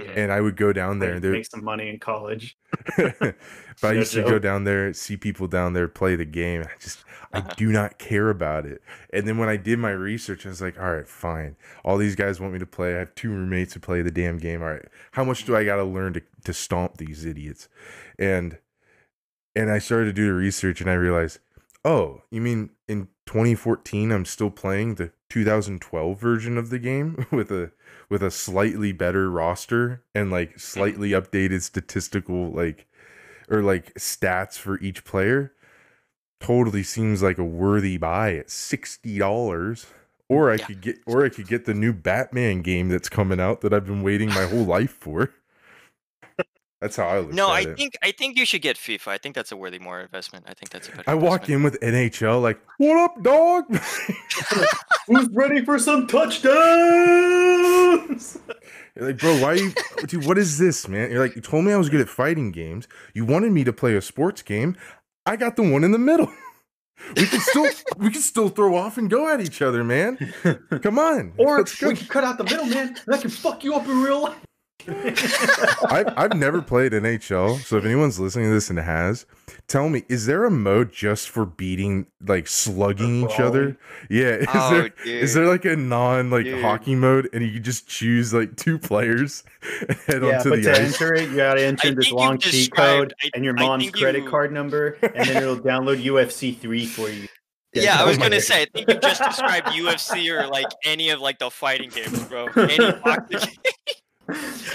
Speaker 1: Mhm.
Speaker 2: and I would go down there, and
Speaker 3: make some money in college.
Speaker 2: but I used to go down there, see people down there play the game. I just, I do not care about it. And then when I did my research, I was like, all right, fine. All these guys want me to play. I have two roommates who play the damn game. All right, how much do I got to learn to to stomp these idiots? And and I started to do the research, and I realized, oh, you mean in 2014 I'm still playing the 2012 version of the game with a with a slightly better roster and like slightly updated statistical like or like stats for each player totally seems like a worthy buy at $60 or I
Speaker 1: Yeah.
Speaker 2: could get or I could get the new Batman game that's coming out that I've been waiting my whole life for. That's how I look
Speaker 1: No,
Speaker 2: at
Speaker 1: I
Speaker 2: it.
Speaker 1: think I think you should get FIFA. I think that's a worthy more investment. I think that's a better.
Speaker 2: I walk in with NHL like, "What up, dog?"
Speaker 3: Who's ready for some touchdowns?
Speaker 2: You're like, bro, why you, dude? What is this, man? You're like, you told me I was good at fighting games. You wanted me to play a sports game. I got the one in the middle. We can still, we can still throw off and go at each other, man. Come on,
Speaker 3: or we can cut out the middle, man. and I can fuck you up in real life.
Speaker 2: I've, I've never played NHL, so if anyone's listening to this and has, tell me, is there a mode just for beating, like slugging each other? Yeah, is
Speaker 1: Oh,
Speaker 2: there
Speaker 1: dude.
Speaker 2: is there like a non like
Speaker 1: Dude.
Speaker 2: hockey mode, and you just choose like two players and head
Speaker 3: yeah,
Speaker 2: onto
Speaker 3: but
Speaker 2: the
Speaker 3: to
Speaker 2: ice?
Speaker 3: enter it, you gotta enter
Speaker 1: I
Speaker 3: this long
Speaker 1: you've
Speaker 3: cheat code
Speaker 1: I-
Speaker 3: and your mom's
Speaker 1: think
Speaker 3: credit
Speaker 1: you-
Speaker 3: card number, and then it'll download UFC three for you.
Speaker 1: Yeah, I
Speaker 3: Oh
Speaker 1: was
Speaker 3: my
Speaker 1: gonna
Speaker 3: God.
Speaker 1: say. I think you just described UFC or like any of like the fighting games, bro. Any boxing.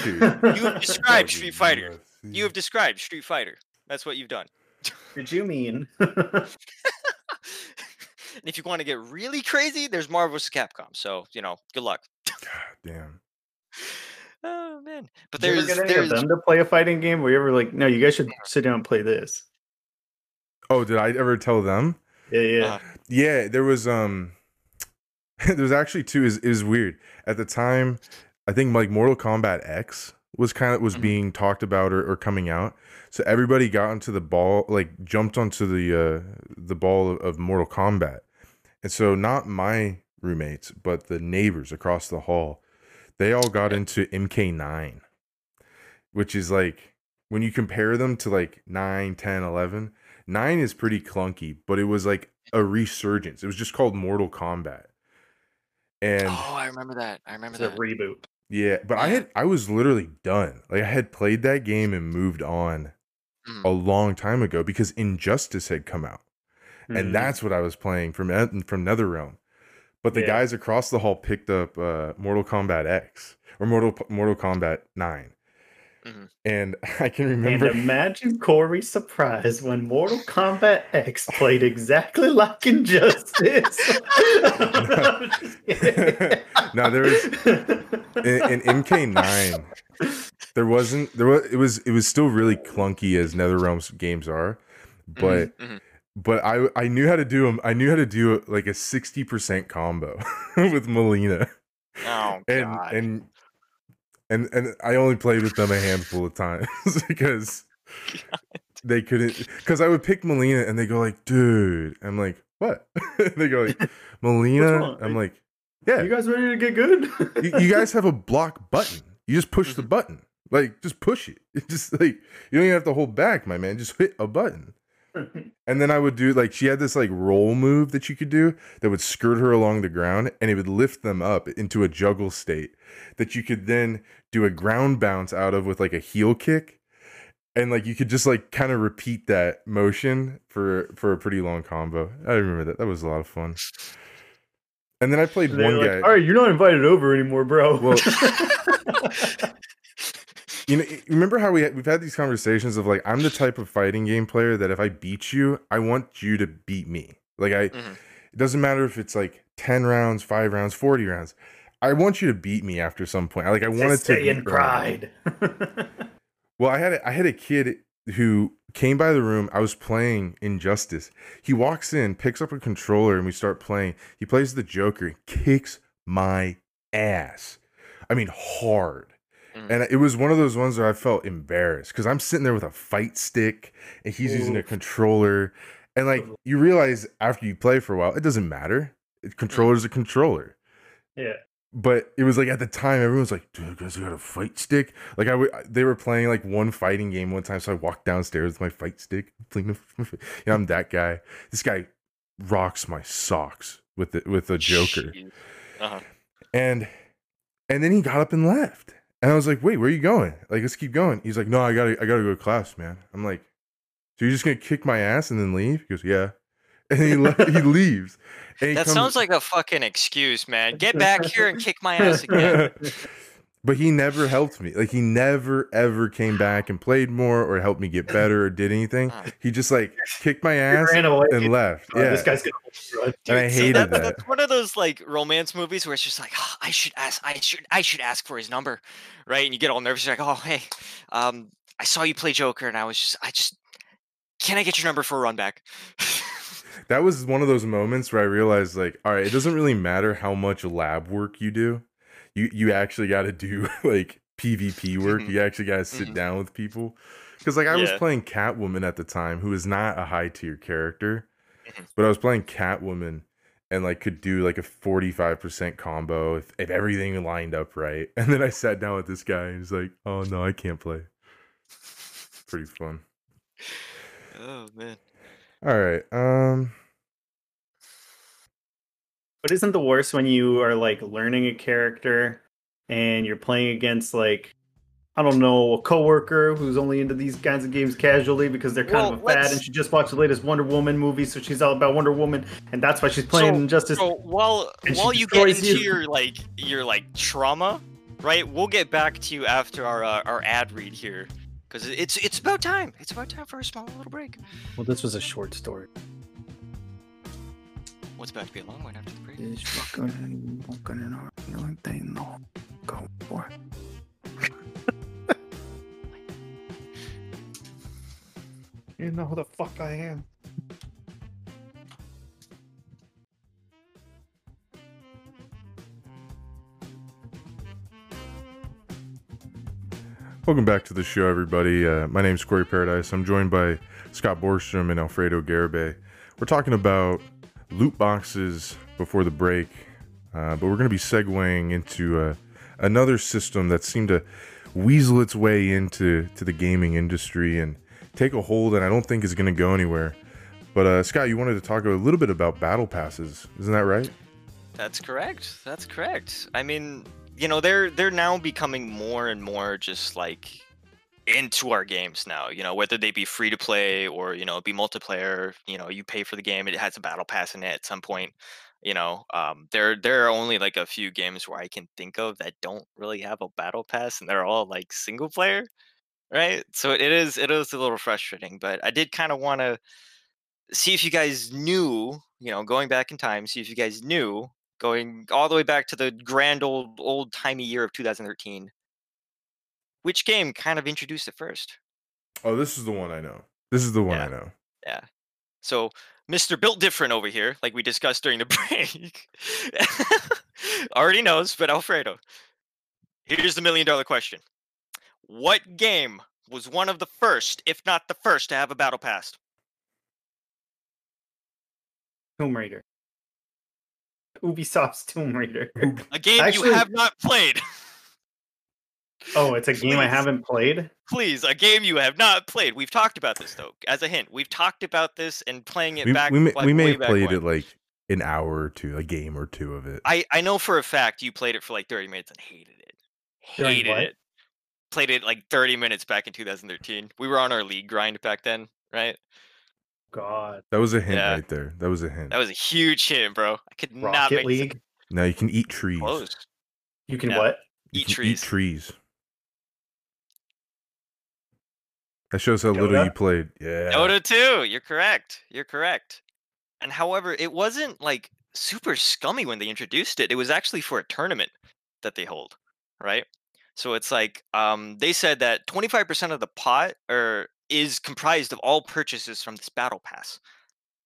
Speaker 2: Dude.
Speaker 1: You have described Street Fighter. You have described Street Fighter. That's what you've done.
Speaker 3: Did you mean?
Speaker 1: and if you want to get really crazy, there's Marvel vs. Capcom. So you know, good luck.
Speaker 2: God damn.
Speaker 1: Oh man, but
Speaker 3: Did you ever
Speaker 1: there's
Speaker 3: get any of them to play a fighting game? Were you ever like, no, you guys should sit down and play this?
Speaker 2: Oh, did I ever tell them?
Speaker 3: Yeah, yeah.
Speaker 1: Uh,
Speaker 2: Yeah, there was um there was actually two is it was weird. At the time, I think like Mortal Kombat X was kind of was
Speaker 1: Mhm.
Speaker 2: being talked about or, or coming out. So everybody got onto the ball, like jumped onto the uh the ball of, of Mortal Kombat. And so not my roommates, but the neighbors across the hall, they all got
Speaker 1: Yeah.
Speaker 2: into MK9, which is like when you compare them to like 9, 10, 11, 9 is pretty clunky, but it was like a resurgence. It was just called Mortal Kombat. And
Speaker 1: oh, I remember that. I remember
Speaker 3: It's a
Speaker 1: that.
Speaker 3: reboot.
Speaker 2: Yeah, but I had I was literally done. Like I had played that game and moved on
Speaker 1: Mhm.
Speaker 2: a long time ago because Injustice had come out,
Speaker 3: Mhm.
Speaker 2: and that's what I was playing from from NetherRealm. But the
Speaker 3: Yeah.
Speaker 2: guys across the hall picked up uh, Mortal Kombat X or Mortal Mortal Kombat 9
Speaker 1: Mhm.
Speaker 2: and I can remember.
Speaker 3: And imagine Corey's surprise when Mortal Kombat X played exactly like Injustice.
Speaker 2: No, there was- in, in MK9, there wasn't there was it was it was still really clunky as NetherRealm's games are, but
Speaker 1: Mhm.
Speaker 2: but I I knew how to do them. I knew how to do like a sixty percent combo with Mileena,
Speaker 1: Oh
Speaker 2: and
Speaker 1: god.
Speaker 2: and and and I only played with them a handful of times because they couldn't because I would pick Mileena and they go like, dude, I'm like, what? they go like,
Speaker 3: Mileena.
Speaker 2: I'm like, yeah,
Speaker 3: You guys ready to get good?
Speaker 2: you, you guys have a block button. You just push the
Speaker 1: Mhm.
Speaker 2: button. Like, just push it. Just like you don't even have to hold back, my man. Just hit a button. And then I would do like she had this like roll move that you could do that would skirt her along the ground and it would lift them up into a juggle state that you could then do a ground bounce out of with like a heel kick. And like you could just like kind of repeat that motion for for a pretty long combo. I remember that. That was a lot of fun. And then I played
Speaker 3: They're
Speaker 2: one
Speaker 3: like,
Speaker 2: guy.
Speaker 3: All right, you're not invited over anymore, bro.
Speaker 2: Well- you know remember how we had, we've had these conversations of like i'm the type of fighting game player that if i beat you i want you to beat me. Like i
Speaker 1: Mhm.
Speaker 2: it doesn't matter if it's like 10 rounds 5 rounds 40 rounds. I want you to beat me after some point. Like i wanted to
Speaker 3: stay in pride.
Speaker 2: well i had a, i had a kid who came by the room. I was playing injustice. He walks in picks up a controller and we start playing. He plays the joker. And kicks my ass. I mean hard
Speaker 1: Mhm.
Speaker 2: and it was one of those ones where I felt embarrassed because I'm sitting there with a fight stick and he's using a controller. And like you realize after you play for a while, it doesn't matter. A controller's a controller.
Speaker 3: yeah.
Speaker 2: But it was like at the time, everyone's like, dude, guys got a fight stick. Like I w- they were playing like one fighting game one time. So I walked downstairs with my fight stick. playing my- my fi- Yeah, I'm that guy. This guy rocks my socks with the, with a Joker
Speaker 1: Uh-huh.
Speaker 2: and and then he got up and left and i was like wait where are you going? Like let's keep going. He's like no i gotta i gotta go to class man. I'm like so you're just gonna kick my ass and then leave? He goes yeah. And he le- he leaves. And he
Speaker 1: That
Speaker 2: comes-
Speaker 1: sounds like a fucking excuse, man. Get back here and kick my ass again.
Speaker 2: but he never helped me like he never ever came back and played more or helped me get better or did anything he just like kicked my ass
Speaker 3: ran away.
Speaker 2: and left
Speaker 3: Oh,
Speaker 2: yeah
Speaker 3: This guy's gonna hold you.
Speaker 2: and i
Speaker 1: Dude, see, that-
Speaker 2: that
Speaker 1: That's one of those like romance movies where it's just like, "Ah, I should ask, I should, I should ask for his number, right? And you get all nervous. You're like, oh, hey, um, I saw you play Joker, and I was just, I just, can I get your number for a run back?
Speaker 2: that was one of those moments where I realized like, all right, it doesn't really matter how much lab work you do. You you actually got to do like PvP work.
Speaker 1: Mhm.
Speaker 2: You actually got to sit
Speaker 1: Mhm.
Speaker 2: down with people. Because like I was
Speaker 1: Yeah.
Speaker 2: playing Catwoman at the time, who is not a high tier character,
Speaker 1: Mhm.
Speaker 2: but I was playing Catwoman and like could do like a 45% combo if, if everything lined up right. And then I sat down with this guy and he's like, oh no, I can't play. Pretty fun.
Speaker 1: oh man.
Speaker 2: All right. Um
Speaker 3: But isn't the worst when you are like learning a character and you're playing against like I don't know a coworker who's only into these kinds of games casually because they're kind of
Speaker 1: Well,
Speaker 3: a fad and she just watched the latest Wonder Woman movie, so she's all about Wonder Woman, and that's why she's playing
Speaker 1: So-
Speaker 3: Injustice.
Speaker 1: So while while you get into
Speaker 3: you.
Speaker 1: your like your like trauma, right? We'll get back to you after our uh, our ad read here, because it's it's about time. It's about time for a small little break.
Speaker 3: Well, this was a short story.
Speaker 1: What's about to be a long one after
Speaker 5: fucking no. Go for.
Speaker 3: You know who the fuck I am.
Speaker 2: Welcome back to the show, everybody. Uh, my is Corey Paradise. I'm joined by Scott Borstrom and Alfredo Garibay. We're talking about loot boxes before the break, uh, but we're going to be segueing into uh, another system that seemed to weasel its way into to the gaming industry and take a hold, and I don't think is going to go anywhere. But uh, Scott, you wanted to talk a little bit about battle passes, isn't that right?
Speaker 1: That's correct. That's correct. I mean, you know, they're they're now becoming more and more just like into our games now. You know, whether they be free to play or you know be multiplayer. You know, you pay for the game. It has a battle pass in it at some point. You know, um, there there are only like a few games where I can think of that don't really have a battle pass, and they're all like single player, right? So it is it is a little frustrating. But I did kind of want to see if you guys knew. You know, going back in time, see if you guys knew going all the way back to the grand old old timey year of 2013 which game kind of introduced it first
Speaker 2: Oh, this is the one I know. This is the one
Speaker 1: Yeah.
Speaker 2: I know.
Speaker 1: yeah so mr built different over here like we discussed during the break already knows but alfredo here's the million dollar question what game was one of the first if not the first to have a battle pass
Speaker 3: Tomb Raider. Ubisoft's Tomb Raider.
Speaker 1: a game
Speaker 3: Actually-
Speaker 1: you have not played
Speaker 3: Oh, it's a game I haven't played.
Speaker 1: please a game you have not played we've talked about this though as a hint we've talked about this and playing it
Speaker 2: We,
Speaker 1: back
Speaker 2: we may,
Speaker 1: like,
Speaker 2: we may have played
Speaker 1: when.
Speaker 2: it like an hour or two, a game or two of it.
Speaker 1: I, I know for a fact you played it for like 30 minutes and hated it. Hated
Speaker 3: what?
Speaker 1: it. Played it like 30 minutes back in 2013. We were on our league grind back then, right?
Speaker 3: God,
Speaker 2: that was a hint
Speaker 1: Yeah.
Speaker 2: right there. That was a hint.
Speaker 1: That was a huge hint, bro. I could not
Speaker 3: Rocket
Speaker 1: make this
Speaker 3: League.
Speaker 2: now you can eat trees.
Speaker 1: close.
Speaker 3: You can
Speaker 1: Yeah.
Speaker 3: what?
Speaker 2: You
Speaker 1: Eat
Speaker 2: can
Speaker 1: trees.
Speaker 2: Eat trees. That shows how little
Speaker 3: Dota?
Speaker 2: you played. Yeah.
Speaker 1: Dota 2, you're correct. You're correct. And however, it wasn't like super scummy when they introduced it. It was actually for a tournament that they hold, right? So it's like um, they said that 25% of the pot or is comprised of all purchases from this battle pass,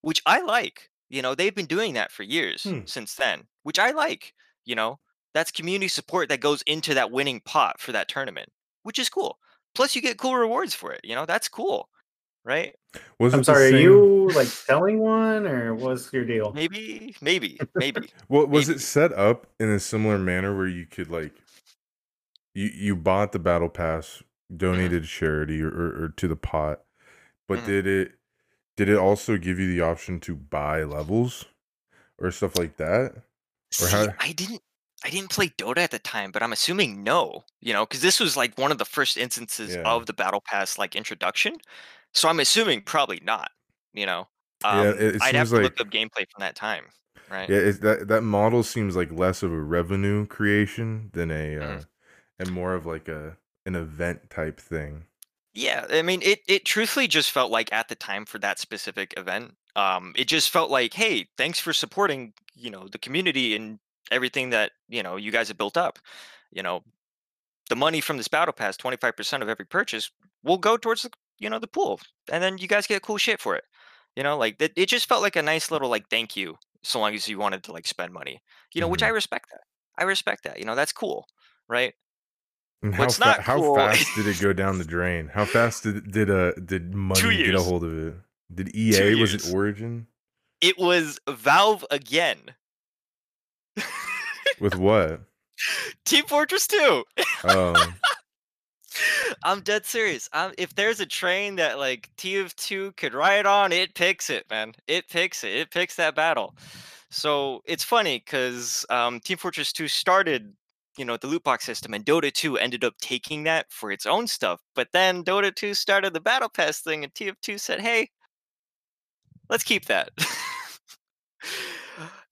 Speaker 1: which I like. You know, they've been doing that for years
Speaker 2: Hmm.
Speaker 1: since then, which I like. You know, that's community support that goes into that winning pot for that tournament, which is cool. Plus, you get cool rewards for it. You know, that's cool, right?
Speaker 2: Was
Speaker 3: I'm
Speaker 2: it the
Speaker 3: sorry. Are you like selling one, or what's your deal?
Speaker 1: Maybe, maybe, maybe.
Speaker 2: Well, was
Speaker 1: maybe.
Speaker 2: it set up in a similar manner where you could like you you bought the battle pass, donated to charity or, or, or to the pot, but
Speaker 1: Mhm.
Speaker 2: did it did it also give you the option to buy levels or stuff like that? Or
Speaker 1: See,
Speaker 2: how-
Speaker 1: I didn't I didn't play Dota at the time, but I'm assuming no, you know, because this was like one of the first instances
Speaker 2: Yeah.
Speaker 1: of the battle pass like introduction. So I'm assuming probably not, you know. Um,
Speaker 2: Yeah, it- it
Speaker 1: I'd have to look
Speaker 2: like-
Speaker 1: up gameplay from that time, right?
Speaker 2: Yeah, that that model seems like less of a revenue creation than a uh,
Speaker 1: Mhm.
Speaker 2: and more of like a an event type thing.
Speaker 1: Yeah, I mean, it it truthfully just felt like at the time for that specific event, um, it just felt like, hey, thanks for supporting, you know, the community and everything that you know you guys have built up. You know, the money from this battle pass, twenty five percent of every purchase, will go towards the you know the pool, and then you guys get cool shit for it. You know, like it, it just felt like a nice little like thank you, so long as you wanted to like spend money. You know, which
Speaker 2: Mhm.
Speaker 1: I respect that. I respect that. You know, that's cool, right?
Speaker 2: And how fa-
Speaker 1: not
Speaker 2: how
Speaker 1: cool-
Speaker 2: fast did it go down the drain? How fast did did uh did money get a hold of it? Did EA was it Origin
Speaker 1: It was Valve again.
Speaker 2: with what?
Speaker 1: Team Fortress 2.
Speaker 2: Um,
Speaker 1: I'm dead serious. i if there's a train that like TF2 could ride on, it picks it, man. It picks it. It picks that battle. So it's funny because um, Team Fortress 2 started, you know, the loot box system, and Dota 2 ended up taking that for its own stuff. But then Dota 2 started the Battle Pass thing, and TF2 said, "Hey, let's keep that."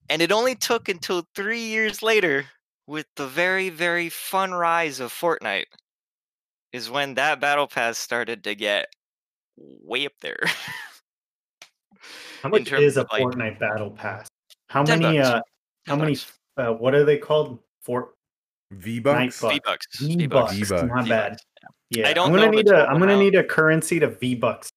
Speaker 1: and it only took until three years later, with the very, very fun rise of Fortnite, is when that battle pass started to get way up there.
Speaker 3: How much is a
Speaker 1: like,
Speaker 3: Fortnite battle pass? How many?
Speaker 1: bucks.
Speaker 3: Uh, how
Speaker 1: 10
Speaker 3: many? Uh, what are they called? Fort
Speaker 2: V
Speaker 3: Night
Speaker 2: Bucks.
Speaker 3: Bucks.
Speaker 1: V bucks.
Speaker 3: V bucks.
Speaker 2: V-Bucks.
Speaker 3: Not
Speaker 1: V-bucks.
Speaker 3: bad. Yeah, I
Speaker 1: don't
Speaker 3: I'm gonna
Speaker 1: know the
Speaker 3: need a.
Speaker 1: total
Speaker 3: I'm gonna
Speaker 1: amount.
Speaker 3: need a currency to V bucks.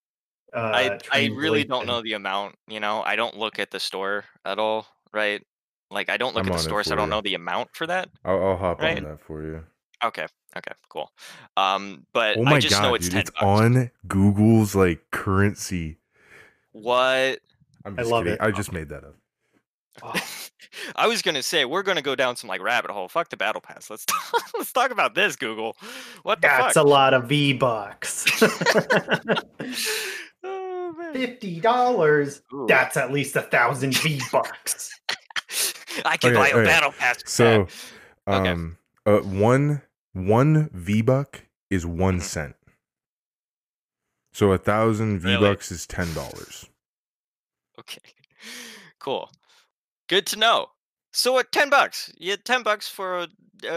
Speaker 3: Uh,
Speaker 1: I I really don't
Speaker 3: translation.
Speaker 1: know the amount. You know, I don't look at the store at all, right? Like I don't look
Speaker 2: I'm
Speaker 1: at the
Speaker 2: on
Speaker 1: store, so I don't
Speaker 2: you.
Speaker 1: know the amount for that.
Speaker 2: I'll, I'll hop
Speaker 1: Right.
Speaker 2: on that for you.
Speaker 1: Okay, okay, cool. Um, but
Speaker 2: Oh my
Speaker 1: I just know it's
Speaker 2: dude!
Speaker 1: ten
Speaker 2: It's
Speaker 1: bucks.
Speaker 2: on Google's like currency.
Speaker 1: What?
Speaker 2: I'm
Speaker 3: I
Speaker 2: just
Speaker 3: love
Speaker 2: kidding.
Speaker 3: it.
Speaker 2: I just made that up.
Speaker 3: Oh,
Speaker 1: I was gonna say we're gonna go down some like rabbit hole. Fuck the battle pass. Let's talk, let's talk about this, Google. What the fuck?
Speaker 3: That's
Speaker 1: fuck?
Speaker 3: a lot of V bucks.
Speaker 1: oh, man.
Speaker 3: Fifty dollars. That's at least a thousand V bucks.
Speaker 1: I can
Speaker 2: Okay,
Speaker 1: buy a
Speaker 2: okay.
Speaker 1: battle pass. for
Speaker 2: So,
Speaker 1: that. Okay.
Speaker 2: um, uh, one one V buck is one
Speaker 1: Mhm.
Speaker 2: cent. So a thousand V
Speaker 1: Really?
Speaker 2: bucks is ten dollars.
Speaker 1: Okay. Cool. Good to know. So at 10 bucks, you had 10 bucks for a,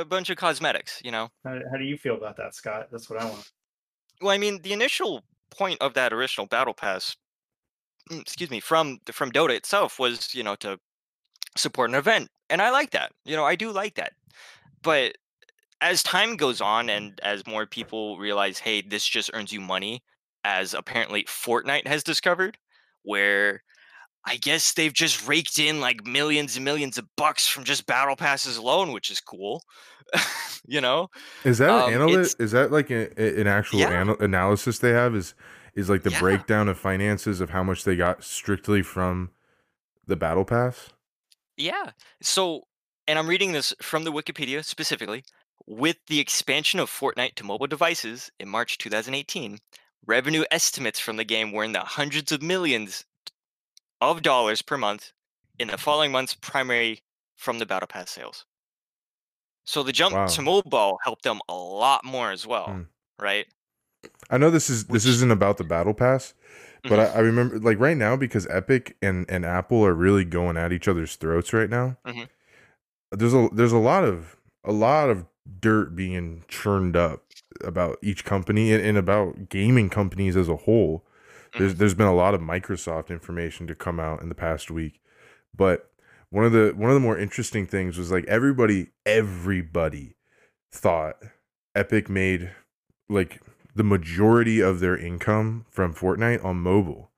Speaker 1: a bunch of cosmetics, you know?
Speaker 3: How, how do you feel about that, Scott? That's what I want.
Speaker 1: Well, I mean, the initial point of that original battle pass, mm, excuse me, from from Dota itself was, you know, to support an event. And I like that. You know, I do like that. But as time goes on and as more people realize, hey, this just earns you money, as apparently Fortnite has discovered, where I guess they've just raked in like millions and millions of bucks from just battle passes alone, which is cool. you know?
Speaker 2: Is that
Speaker 1: Um,
Speaker 2: an analyst? Is that like a, a- an actual
Speaker 1: Yeah.
Speaker 2: anal- analysis they have? Is is like the
Speaker 1: Yeah.
Speaker 2: breakdown of finances of how much they got strictly from the battle pass?
Speaker 1: Yeah. So, and I'm reading this from the Wikipedia specifically. With the expansion of Fortnite to mobile devices in March 2018, revenue estimates from the game were in the hundreds of millions of dollars per month in the following months, primarily from the Battle Pass sales. So the jump
Speaker 2: Wow.
Speaker 1: to mobile helped them a lot more as well,
Speaker 2: Hmm.
Speaker 1: right?
Speaker 2: I know this is this isn't about the battle pass, but I, I remember like right now because Epic and and Apple are really going at each other's throats right now.
Speaker 1: Mhm.
Speaker 2: There's a there's a lot of a lot of dirt being churned up about each company and, and about gaming companies as a whole. There's there's been a lot of Microsoft information to come out in the past week, but one of the one of the more interesting things was like everybody everybody thought Epic made like the majority of their income from Fortnite on mobile.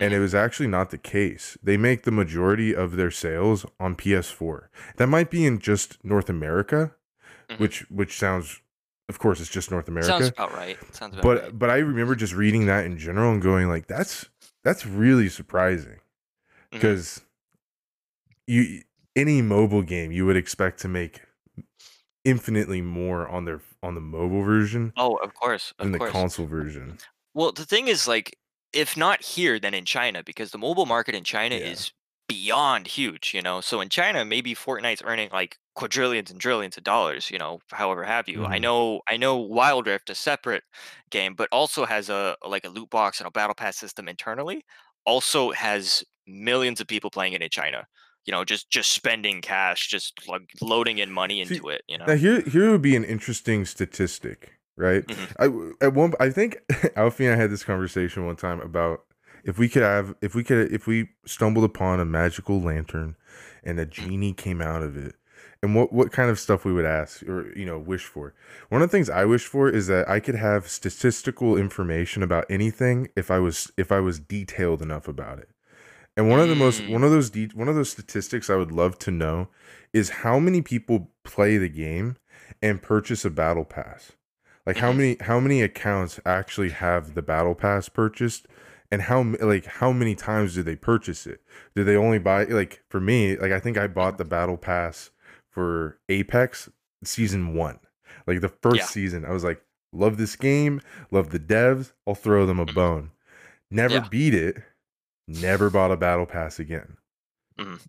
Speaker 2: And it was actually not the case. They make the majority of their sales on PS4. That might be in just North America,
Speaker 1: Mhm.
Speaker 2: which which sounds of course it's just North America
Speaker 1: Sounds about right. Sounds about
Speaker 2: but
Speaker 1: right.
Speaker 2: but I remember just reading that in general and going like that's that's really surprising
Speaker 1: Mhm.
Speaker 2: because you any mobile game you would expect to make infinitely more on their on the mobile version
Speaker 1: Oh, of course. Of
Speaker 2: than the
Speaker 1: course.
Speaker 2: console version.
Speaker 1: Well, the thing is, like, if not here, then in China, because the mobile market in China
Speaker 2: Yeah.
Speaker 1: is beyond huge, you know. So in China, maybe Fortnite's earning like quadrillions and trillions of dollars, you know, however have you. I
Speaker 2: Mhm.
Speaker 1: know, I know, Wild Rift, a separate game, but also has a like a loot box and a battle pass system internally. Also has millions of people playing it in China. You know, just just spending cash, just like loading in money
Speaker 2: See,
Speaker 1: into it. You know.
Speaker 2: Now here here would be an interesting statistic, right?
Speaker 1: Mhm.
Speaker 2: I at one I think Alfie and I had this conversation one time about if we could have if we could if we stumbled upon a magical lantern and a genie came out of it and what what kind of stuff we would ask or you know wish for. One of the things I wish for is that I could have statistical information about anything if I was if I was detailed enough about it. And one of the most
Speaker 1: Mm.
Speaker 2: one of those de- one of those statistics I would love to know is how many people play the game and purchase a battle pass. Like how
Speaker 1: Mhm.
Speaker 2: many how many accounts actually have the battle pass purchased and how like how many times did they purchase it? Did they only buy like for me, like I think I bought the battle pass for Apex season 1. Like the first
Speaker 1: Yeah.
Speaker 2: season, I was like, love this game, love the devs, I'll throw them a bone. Never
Speaker 1: Yeah.
Speaker 2: beat it, never bought a battle pass again.
Speaker 1: Mhm.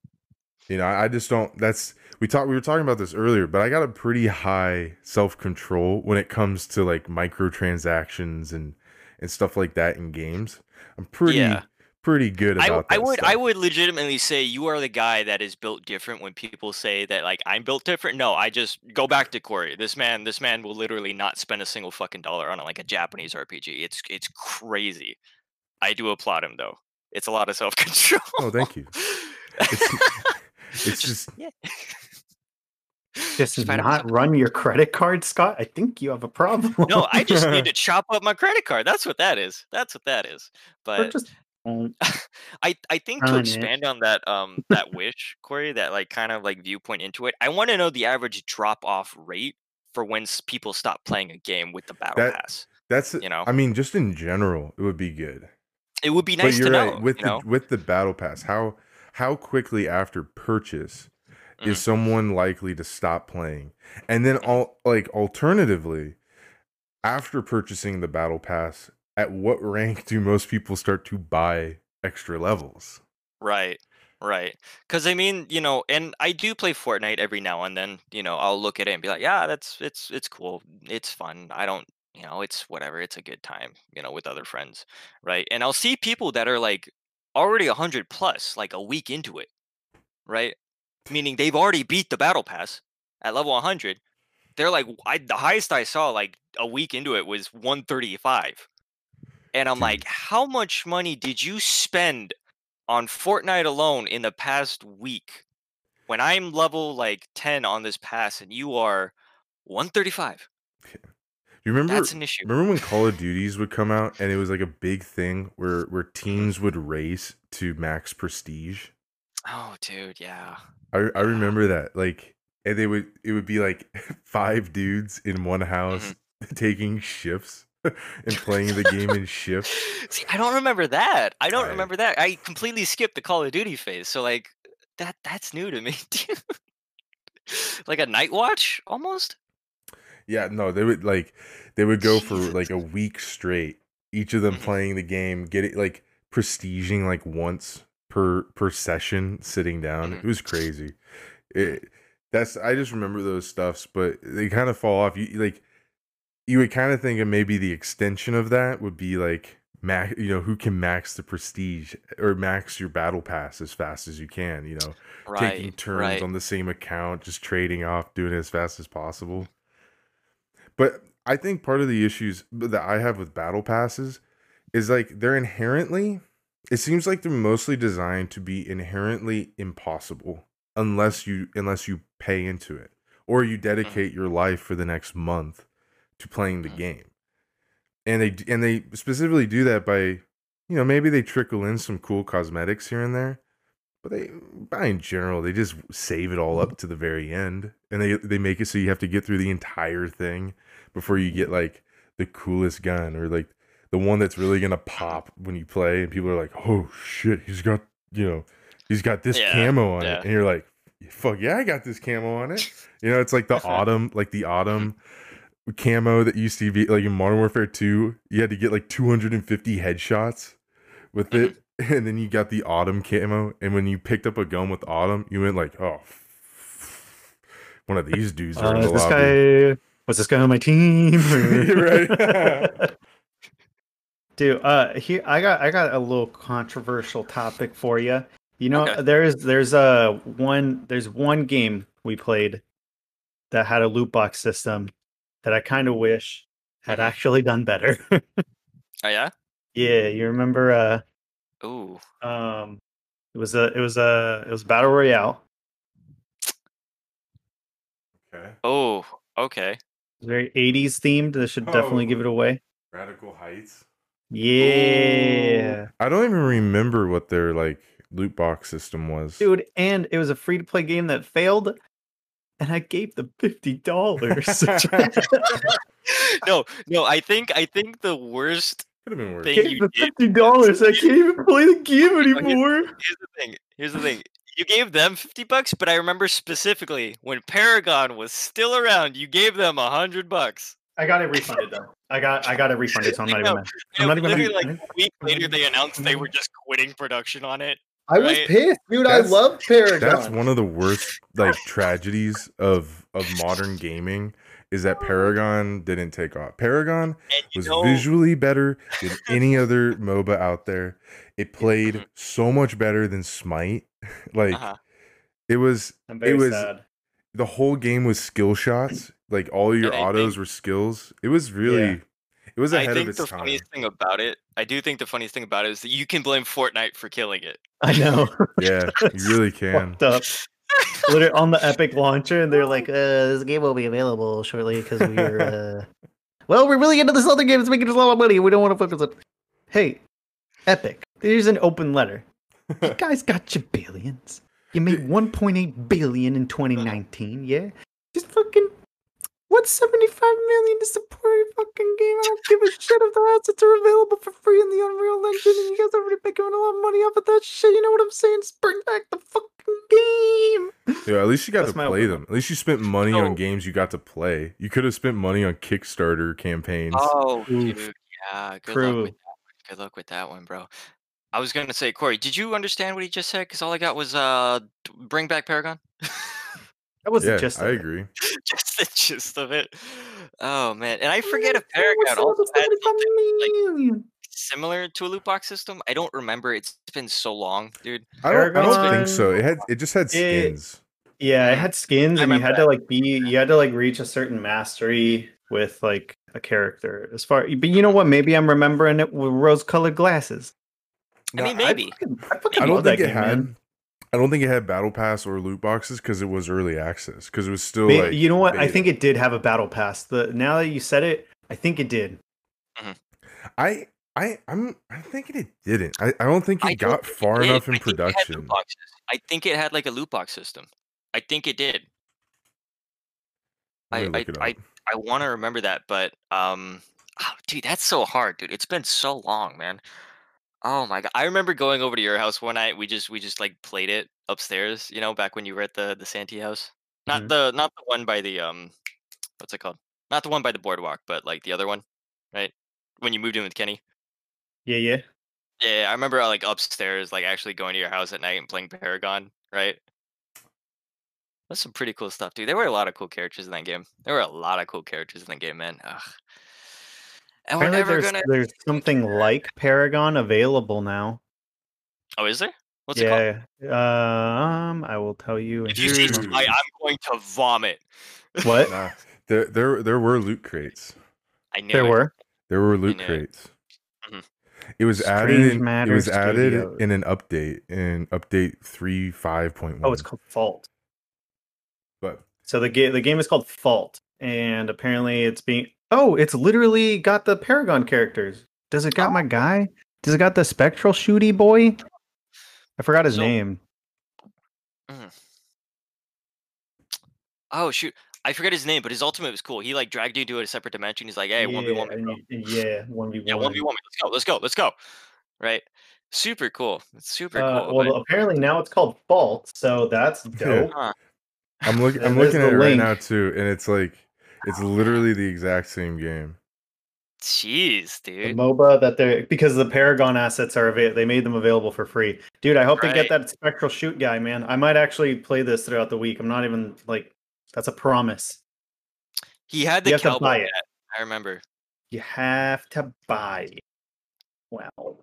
Speaker 2: You know, I I just don't. That's we talked. We were talking about this earlier, but I got a pretty high self control when it comes to like microtransactions and and stuff like that in games. I'm pretty
Speaker 1: Yeah.
Speaker 2: pretty good
Speaker 1: I,
Speaker 2: about
Speaker 1: I
Speaker 2: that
Speaker 1: would I would legitimately say you are the guy that is built different when people say that like I'm built different. No, I just go back to Corey. This man this man will literally not spend a single fucking dollar on like a Japanese RPG. It's it's crazy. I do applaud him though. It's a lot of self control.
Speaker 2: Oh, thank you. It's, it's just
Speaker 1: yeah.
Speaker 3: Just
Speaker 1: Spider-
Speaker 3: not run your credit card, Scott. I think you have a problem.
Speaker 1: No, I just need to chop up my credit card. That's what that is. That's what that is. But
Speaker 3: just um,
Speaker 1: I I think to
Speaker 3: Run it.
Speaker 1: expand on that um that wish, Corey, that like kind of like viewpoint into it. I want to know the average drop off rate for when people stop playing a game with the battle
Speaker 2: That-
Speaker 1: pass.
Speaker 2: that's.
Speaker 1: You know.
Speaker 2: I mean, just in general, it would be good.
Speaker 1: It would be
Speaker 2: but
Speaker 1: nice
Speaker 2: you're
Speaker 1: to know.
Speaker 2: right with
Speaker 1: you
Speaker 2: the
Speaker 1: know?
Speaker 2: with the battle pass. How how quickly after purchase
Speaker 1: Mhm.
Speaker 2: is someone likely to stop playing? And then all like alternatively, after purchasing the battle pass, at what rank do most people start to buy extra levels?
Speaker 1: Right. Right. Cuz I mean, you know, and I do play Fortnite every now and then, you know, I'll look at it and be like, "Yeah, that's it's it's cool. It's fun. I don't you know, it's whatever. It's a good time, you know, with other friends, right? And I'll see people that are like already 100 plus, like a week into it, right? Meaning they've already beat the battle pass at level 100. They're like, I, the highest I saw like a week into it was 135. And I'm like, how much money did you spend on Fortnite alone in the past week when I'm level like 10 on this pass and you are 135?
Speaker 2: You remember?
Speaker 1: That's an issue.
Speaker 2: Remember when Call of Duties would come out and it was like a big thing where where teams would race to max prestige?
Speaker 1: Oh, dude, yeah.
Speaker 2: I I remember that. Like and they would it would be like five dudes in one house mm-hmm. taking shifts and playing the game in shifts.
Speaker 1: See, I don't remember that. I don't
Speaker 2: I-
Speaker 1: remember that. I completely skipped the Call of Duty phase. So like that that's new to me. like a night watch almost?
Speaker 2: Yeah, no, they would like they would go for like a week straight, each of them
Speaker 1: Mhm.
Speaker 2: playing the game, get it like prestiging like once per per session sitting down.
Speaker 1: Mhm.
Speaker 2: It was crazy. It that's I just remember those stuffs, but they kind of fall off. You like you would kind of think of maybe the extension of that would be like max, you know, who can max the prestige or max your battle pass as fast as you can, you know taking turns
Speaker 1: right.
Speaker 2: on the same account, just trading off, doing it as fast as possible. But I think part of the issues that I have with battle passes is like they're inherently, it seems like they're mostly designed to be inherently impossible unless you unless you pay into it or you dedicate your life for the next month to playing the
Speaker 1: Mhm.
Speaker 2: game. And they and they specifically do that by you know maybe they trickle in some cool cosmetics here and there but they by in general they just save it all up to the very end and they they make it so you have to get through the entire thing before you get like the coolest gun or like the one that's really gonna pop when you play and people are like oh shit he's got you know he's got this
Speaker 1: Yeah,
Speaker 2: camo on
Speaker 1: yeah.
Speaker 2: it and you're like fuck yeah i got this camo on it. You know it's like the autumn like the autumn camo that used to be like in modern warfare 2 you had to get like 250 headshots with it and then you got the autumn camo and when you picked up a gun with autumn you went like oh one of these dudes are
Speaker 3: Uh,
Speaker 2: in the
Speaker 3: this
Speaker 2: lobby.
Speaker 3: guy was this guy on my team?
Speaker 2: Right.
Speaker 3: Dude, uh here I got I got a little controversial topic for you. You know,
Speaker 1: Okay.
Speaker 3: there's there's a one there's one game we played that had a loot box system that I kind of wish had
Speaker 1: Mhm.
Speaker 3: actually done better.
Speaker 1: Oh yeah?
Speaker 3: yeah, you remember uh
Speaker 1: Ooh.
Speaker 3: um it was a it was a it was battle royale.
Speaker 2: okay
Speaker 1: Oh, okay.
Speaker 3: It very 80s themed. This should definitely give
Speaker 2: Oh.
Speaker 3: it away.
Speaker 2: radical heights
Speaker 3: Yeah.
Speaker 2: i don't even remember what their like loot box system was
Speaker 3: Dude, and it was a free to play game that failed, and I gave them fifty dollars.
Speaker 1: no, no, I think I think the worst
Speaker 2: could have been worse
Speaker 1: Thing
Speaker 3: gave
Speaker 1: you
Speaker 3: them fifty dollars. I can't even play the game
Speaker 1: here's-
Speaker 3: anymore.
Speaker 1: here's the thing. Here's the thing. You gave them 50 bucks, but I remember specifically when Paragon was still around, you gave them a hundred bucks.
Speaker 3: I got it refunded though. I got I got it refunded, so I'm not
Speaker 1: I
Speaker 3: even
Speaker 1: know.
Speaker 3: mad. I'm not even
Speaker 1: literally,
Speaker 3: mad.
Speaker 1: like a week later, they announced they mm-hmm. were just quitting production on it.
Speaker 6: I was pissed, dude. I love Paragon.
Speaker 2: That's one of the worst like tragedies of of modern gaming is that Paragon didn't take off. Paragon was
Speaker 1: know,
Speaker 2: visually better than any other MOBA out there. It played
Speaker 1: Mhm.
Speaker 2: so much better than Smite. like
Speaker 1: uh-huh.
Speaker 2: it was
Speaker 3: I'm very
Speaker 2: it was
Speaker 3: sad.
Speaker 2: the whole game was skill shots. Like all your autos
Speaker 1: think-
Speaker 2: were skills. It was really it was
Speaker 1: I
Speaker 2: ahead of
Speaker 1: think
Speaker 2: its
Speaker 1: the
Speaker 2: time.
Speaker 1: funniest thing about it, I do think the funniest thing about it is that you can blame Fortnite for killing it.
Speaker 3: I know.
Speaker 2: Yeah, you really can.
Speaker 3: Literally on the Epic launcher, and they're like, uh, "This game will be available shortly because we're, uh, well, we're really into this other game. It's making us a lot of money. We don't want to focus on." Hey, Epic, here's an open letter. You guys got your billions. You made 1.8 billion in 2019. Yeah, just fucking. What's 75 million to support a fucking game? I don't give a shit if the assets are available for free in the Unreal Engine and you guys are already making a lot of money off of that shit. You know what I'm saying? Just bring back the fucking game.
Speaker 2: Yeah, at least you got
Speaker 3: That's
Speaker 2: to play
Speaker 3: opinion.
Speaker 2: them. At least you spent money
Speaker 1: So-
Speaker 2: on games you got to play. You could have spent money on Kickstarter campaigns.
Speaker 1: Oh,
Speaker 3: Oof.
Speaker 1: dude, yeah. Good luck with that one. Good luck with that one, bro. I was gonna say, Corey, did you understand what he just said? Because all I got was uh, bring back Paragon.
Speaker 3: That was
Speaker 2: yeah,
Speaker 3: the gist.
Speaker 2: I
Speaker 3: of it.
Speaker 2: agree.
Speaker 1: just the gist of it. Oh man, and I forget if Paragon also had something like similar to a loot box system. I don't remember. It's been so long, dude.
Speaker 2: I don't, I don't
Speaker 3: Paragon-
Speaker 2: think so. It had it just had skins.
Speaker 3: Yeah, it had skins,
Speaker 1: I
Speaker 3: and you had
Speaker 1: that.
Speaker 3: to like be, you had to like reach a certain mastery with like a character. As far, but you know what? Maybe I'm remembering it with rose-colored glasses.
Speaker 1: I mean,
Speaker 2: No,
Speaker 1: maybe.
Speaker 3: fucking- I, fucking
Speaker 2: I don't
Speaker 3: love that
Speaker 2: think it
Speaker 3: game,
Speaker 2: had.
Speaker 3: man.
Speaker 2: I don't think it had battle pass or loot boxes because it was early access. Because it was still
Speaker 3: May-
Speaker 2: like
Speaker 3: you know what? I think it did have a battle pass. The now that you said it, I think it did.
Speaker 2: I I I'm I'm thinking it didn't. I, I don't think it
Speaker 1: I don't
Speaker 2: got
Speaker 1: think it
Speaker 2: far
Speaker 1: did.
Speaker 2: enough in
Speaker 1: I think it had loot
Speaker 2: production.
Speaker 1: boxes. I think it had like a loot box system. I think it did.
Speaker 2: I'm
Speaker 1: I-
Speaker 2: gonna
Speaker 1: I-
Speaker 2: look it
Speaker 1: I-
Speaker 2: up.
Speaker 1: I want to remember that, but um, oh, dude, that's so hard, dude. It's been so long, man. Oh my god, I remember going over to your house one night. We just we just like played it upstairs. You know, back when you were at the the Santee house. Not
Speaker 3: Mhm.
Speaker 1: the not the one by the um, what's it called? Not the one by the boardwalk, but like the other one, right? When you moved in with Kenny.
Speaker 3: Yeah, yeah.
Speaker 1: Yeah, I remember like upstairs, like actually going to your house at night and playing Paragon, right? That's some pretty cool stuff, dude. There were a lot of cool characters in that game. There were a lot of cool characters in that game, man. Ugh. And we're
Speaker 3: Apparently
Speaker 1: never
Speaker 3: there's,
Speaker 1: gonna.
Speaker 3: there's something like Paragon available now.
Speaker 1: Oh, is there? What's it called?
Speaker 3: yeah. Um, I will tell you.
Speaker 1: If you see
Speaker 3: just a
Speaker 2: Dude.
Speaker 1: I, I'm going to vomit.
Speaker 3: What?
Speaker 2: Nah, there there there were loot crates.
Speaker 1: I knew
Speaker 3: there
Speaker 1: it.
Speaker 3: were.
Speaker 2: There were loot
Speaker 1: knew it.
Speaker 2: crates. It was added. In, it
Speaker 3: Matter
Speaker 2: was added
Speaker 3: Studios.
Speaker 2: in an update in update three five point one.
Speaker 3: Oh, it's called Fault.
Speaker 2: but
Speaker 3: So the game the game is called Fault, and apparently it's being. Oh, it's literally got the Paragon characters. Does it got my guy? Does it got the spectral shooty boy? I forgot his
Speaker 1: So-
Speaker 3: name.
Speaker 1: Oh shoot, I forget his name, but his ultimate was cool. He like dragged you to a separate dimension. He's like, "Hey, one v one,
Speaker 3: and you- yeah, one v
Speaker 1: yeah, one v one. Let's go, let's go, let's go." Right? Super cool. It's super
Speaker 3: Uh,
Speaker 1: cool.
Speaker 3: well,
Speaker 1: but-
Speaker 3: apparently now it's called Fault, so that's dope.
Speaker 1: Huh.
Speaker 2: I'm looking. I'm looking at it right now too, and it's like it's literally the exact same game.
Speaker 1: Jeez,
Speaker 3: The
Speaker 1: dude.
Speaker 3: MOBA that they're because the Paragon assets are available, they made them available for free. Dude, I hope they get that spectral shoot guy, man. I might actually play this throughout the week. I'm not even like that's a promise.
Speaker 1: He had the
Speaker 3: You have to buy
Speaker 1: cowboy
Speaker 3: it.
Speaker 1: I remember.
Speaker 3: You have to buy. it. Wow.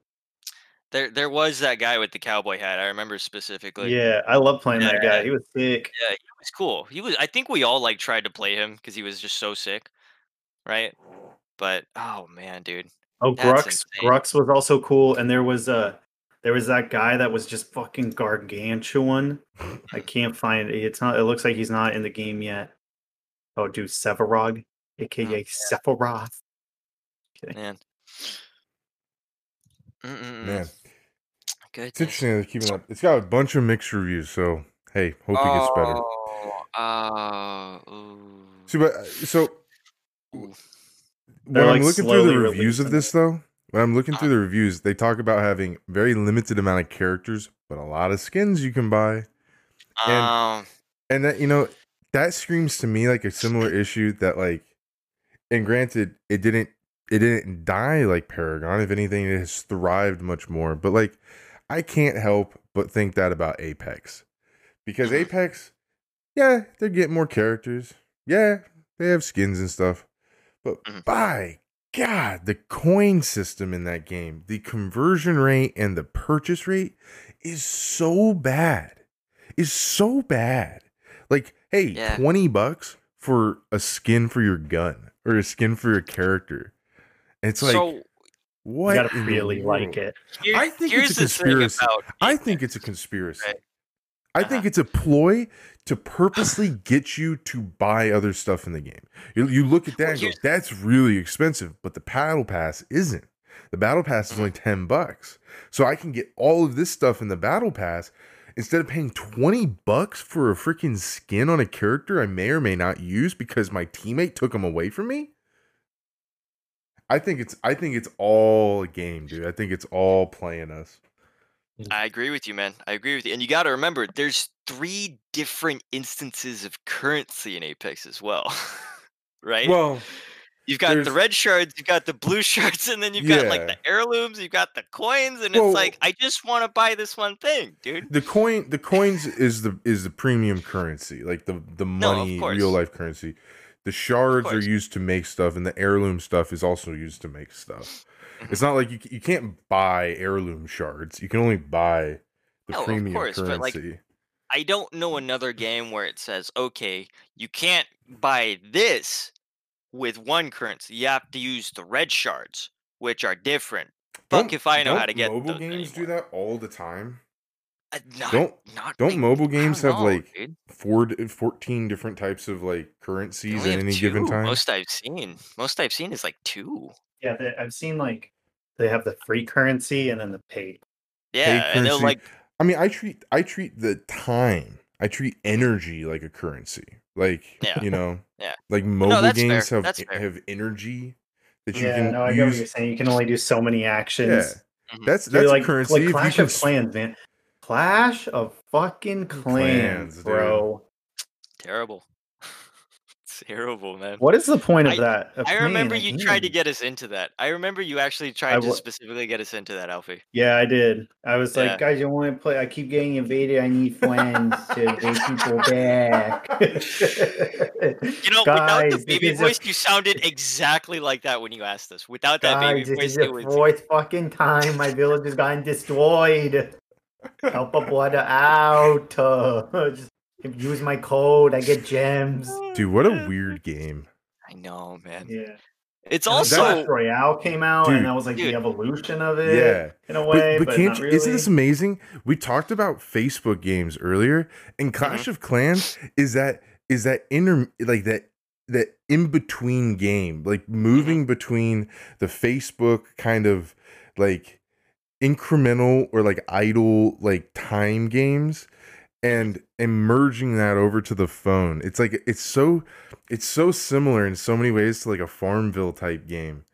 Speaker 1: There, there was that guy with the cowboy hat. I remember specifically.
Speaker 3: yeah, I love playing that guy. He was sick.
Speaker 1: Yeah, he was cool. He was. I think we all like tried to play him because he was just so sick, right? But oh man, dude.
Speaker 3: Oh, Grux.
Speaker 1: insane.
Speaker 3: Grux was also cool, and there was a there was that guy that was just fucking gargantuan. I can't find it. It's not. It looks like he's not in the game yet. Oh, dude, Sevarog, oh, aka Sephiroth.
Speaker 1: Man. Mm-mm-mm.
Speaker 2: Man,
Speaker 1: Good.
Speaker 2: it's interesting they're keeping up. It's got a bunch of mixed reviews, so hey, hope it gets better.
Speaker 1: Oh, uh.
Speaker 2: See, but uh, so when
Speaker 3: They're,
Speaker 2: I'm
Speaker 3: like,
Speaker 2: looking through the reviews of this, though, when I'm looking
Speaker 1: Uh-huh.
Speaker 2: through the reviews, they talk about having very limited amount of characters, but a lot of skins you can buy. And-
Speaker 1: Um,
Speaker 2: And that you know, that screams to me like a similar issue that like, and granted, it didn't it didn't die like Paragon. If anything, it has thrived much more. But like, I can't help but think that about Apex, because. Apex, yeah, they're getting more characters. Yeah, they have skins and stuff. But
Speaker 1: Mhm.
Speaker 2: by God, the coin system in that game, the conversion rate and the purchase rate is so bad. Is so bad. Like, hey,
Speaker 1: Yeah.
Speaker 2: 20 bucks for a skin for your gun or a skin for your character. It's like,
Speaker 1: so
Speaker 3: You
Speaker 2: what?
Speaker 3: gotta
Speaker 2: in
Speaker 3: really like it.
Speaker 1: here-
Speaker 2: I think it's a conspiracy.
Speaker 1: about
Speaker 2: I think it's a conspiracy.
Speaker 1: Right.
Speaker 2: I think
Speaker 1: Uh-huh.
Speaker 2: it's a ploy to purposely get you to buy other stuff in the game. You, you look at that
Speaker 1: Well,
Speaker 2: and go, that's really expensive, but the battle pass isn't. The battle pass is
Speaker 1: Mm-hmm.
Speaker 2: only 10 bucks. So I can get all of this stuff in the battle pass instead of paying 20 bucks for a freaking skin on a character I may or may not use because my teammate took them away from me. I think it's I think it's all a game, dude. I think it's all playing us. Mm.
Speaker 1: I agree with you, man. I agree with you. And you got to remember, there's three different instances of currency in Apex as well, right?
Speaker 2: Well,
Speaker 1: you've got the red shards, you've got the blue shards, and then you've got like the heirlooms, you've got the coins, and
Speaker 2: Well-
Speaker 1: it's like, I just want to buy this one thing, dude.
Speaker 2: the coin the coins is the is the premium currency like the the money
Speaker 1: course.
Speaker 2: real life currency The shards are used to make stuff, and the heirloom stuff is also used to make stuff.
Speaker 1: Mhm.
Speaker 2: It's not like you, you can't buy heirloom shards. You can only buy the
Speaker 1: No, of
Speaker 2: premium
Speaker 1: course, but, like,
Speaker 2: currency.
Speaker 1: I don't know another game where it says, okay, you can't buy this with one currency. You have to use the red shards, which are different. Fuck if I know how to get
Speaker 2: mobile games do that all the time.
Speaker 1: Uh, not,
Speaker 2: Don't-
Speaker 1: not
Speaker 2: don't
Speaker 1: like-
Speaker 2: mobile games
Speaker 1: don't
Speaker 2: have,
Speaker 1: know,
Speaker 2: like,
Speaker 1: dude.
Speaker 2: Four, 14 different types of like currencies at
Speaker 1: have
Speaker 2: any given time.
Speaker 1: Most I've seen, most I've seen is like two.
Speaker 3: Yeah, they, I've seen like they have the free currency and then the paid.
Speaker 1: Yeah, and they're like,
Speaker 2: I mean, I treat I treat the time, I treat energy like a currency. Like
Speaker 1: Yeah.
Speaker 2: you know,
Speaker 1: Yeah.
Speaker 2: like mobile
Speaker 1: that's fair,
Speaker 2: games have
Speaker 1: fair.
Speaker 2: have energy that you
Speaker 3: Yeah,
Speaker 2: can
Speaker 3: no, I get what you're saying. You can only do so many
Speaker 2: Yeah,
Speaker 3: actions.
Speaker 1: Mhm.
Speaker 2: that's
Speaker 3: Dude,
Speaker 2: that's
Speaker 3: like,
Speaker 2: a currency.
Speaker 3: like
Speaker 2: if you
Speaker 3: Clash
Speaker 2: can
Speaker 3: of
Speaker 2: s-
Speaker 3: Clans, man. Clash of fucking
Speaker 2: Clans,
Speaker 3: Clans,
Speaker 2: dude.
Speaker 3: bro.
Speaker 1: terrible. terrible, man.
Speaker 3: What is the point of
Speaker 1: I-
Speaker 3: that? Of
Speaker 1: I remember
Speaker 3: a
Speaker 1: you tried to get us into that. I remember you actually tried
Speaker 3: I
Speaker 1: to specifically get us into that, Alfie.
Speaker 3: Yeah, I did. I was like, guys, you want to play? I keep getting invaded. I need friends to invade people back.
Speaker 1: You know, without the baby
Speaker 3: this is a-
Speaker 1: voice, you sounded exactly like that when you asked us. Without that
Speaker 3: Guys,
Speaker 1: baby
Speaker 3: this
Speaker 1: voice,
Speaker 3: is the
Speaker 1: it was
Speaker 3: fourth fucking time my village has gotten destroyed. Help a brother out. Uh, just use my code. I get gems.
Speaker 2: Dude, what a weird game.
Speaker 1: I know, man.
Speaker 3: Yeah.
Speaker 1: It's
Speaker 3: And
Speaker 1: also
Speaker 3: Clash Royale came out,
Speaker 2: Dude.
Speaker 3: and that was like
Speaker 1: Dude.
Speaker 3: the evolution of it.
Speaker 2: Yeah.
Speaker 3: in a way,
Speaker 2: But,
Speaker 3: but,
Speaker 2: but can't
Speaker 3: not really.
Speaker 2: isn't this amazing? We talked about Facebook games earlier, and
Speaker 3: Mm-hmm.
Speaker 2: Clash of Clans is that is that inter like that that in between game, like moving
Speaker 3: Mm-hmm.
Speaker 2: between the Facebook kind of like incremental or like idle like time games and and merging that over to the phone. It's like it's so it's so similar in so many ways to like a Farmville type game,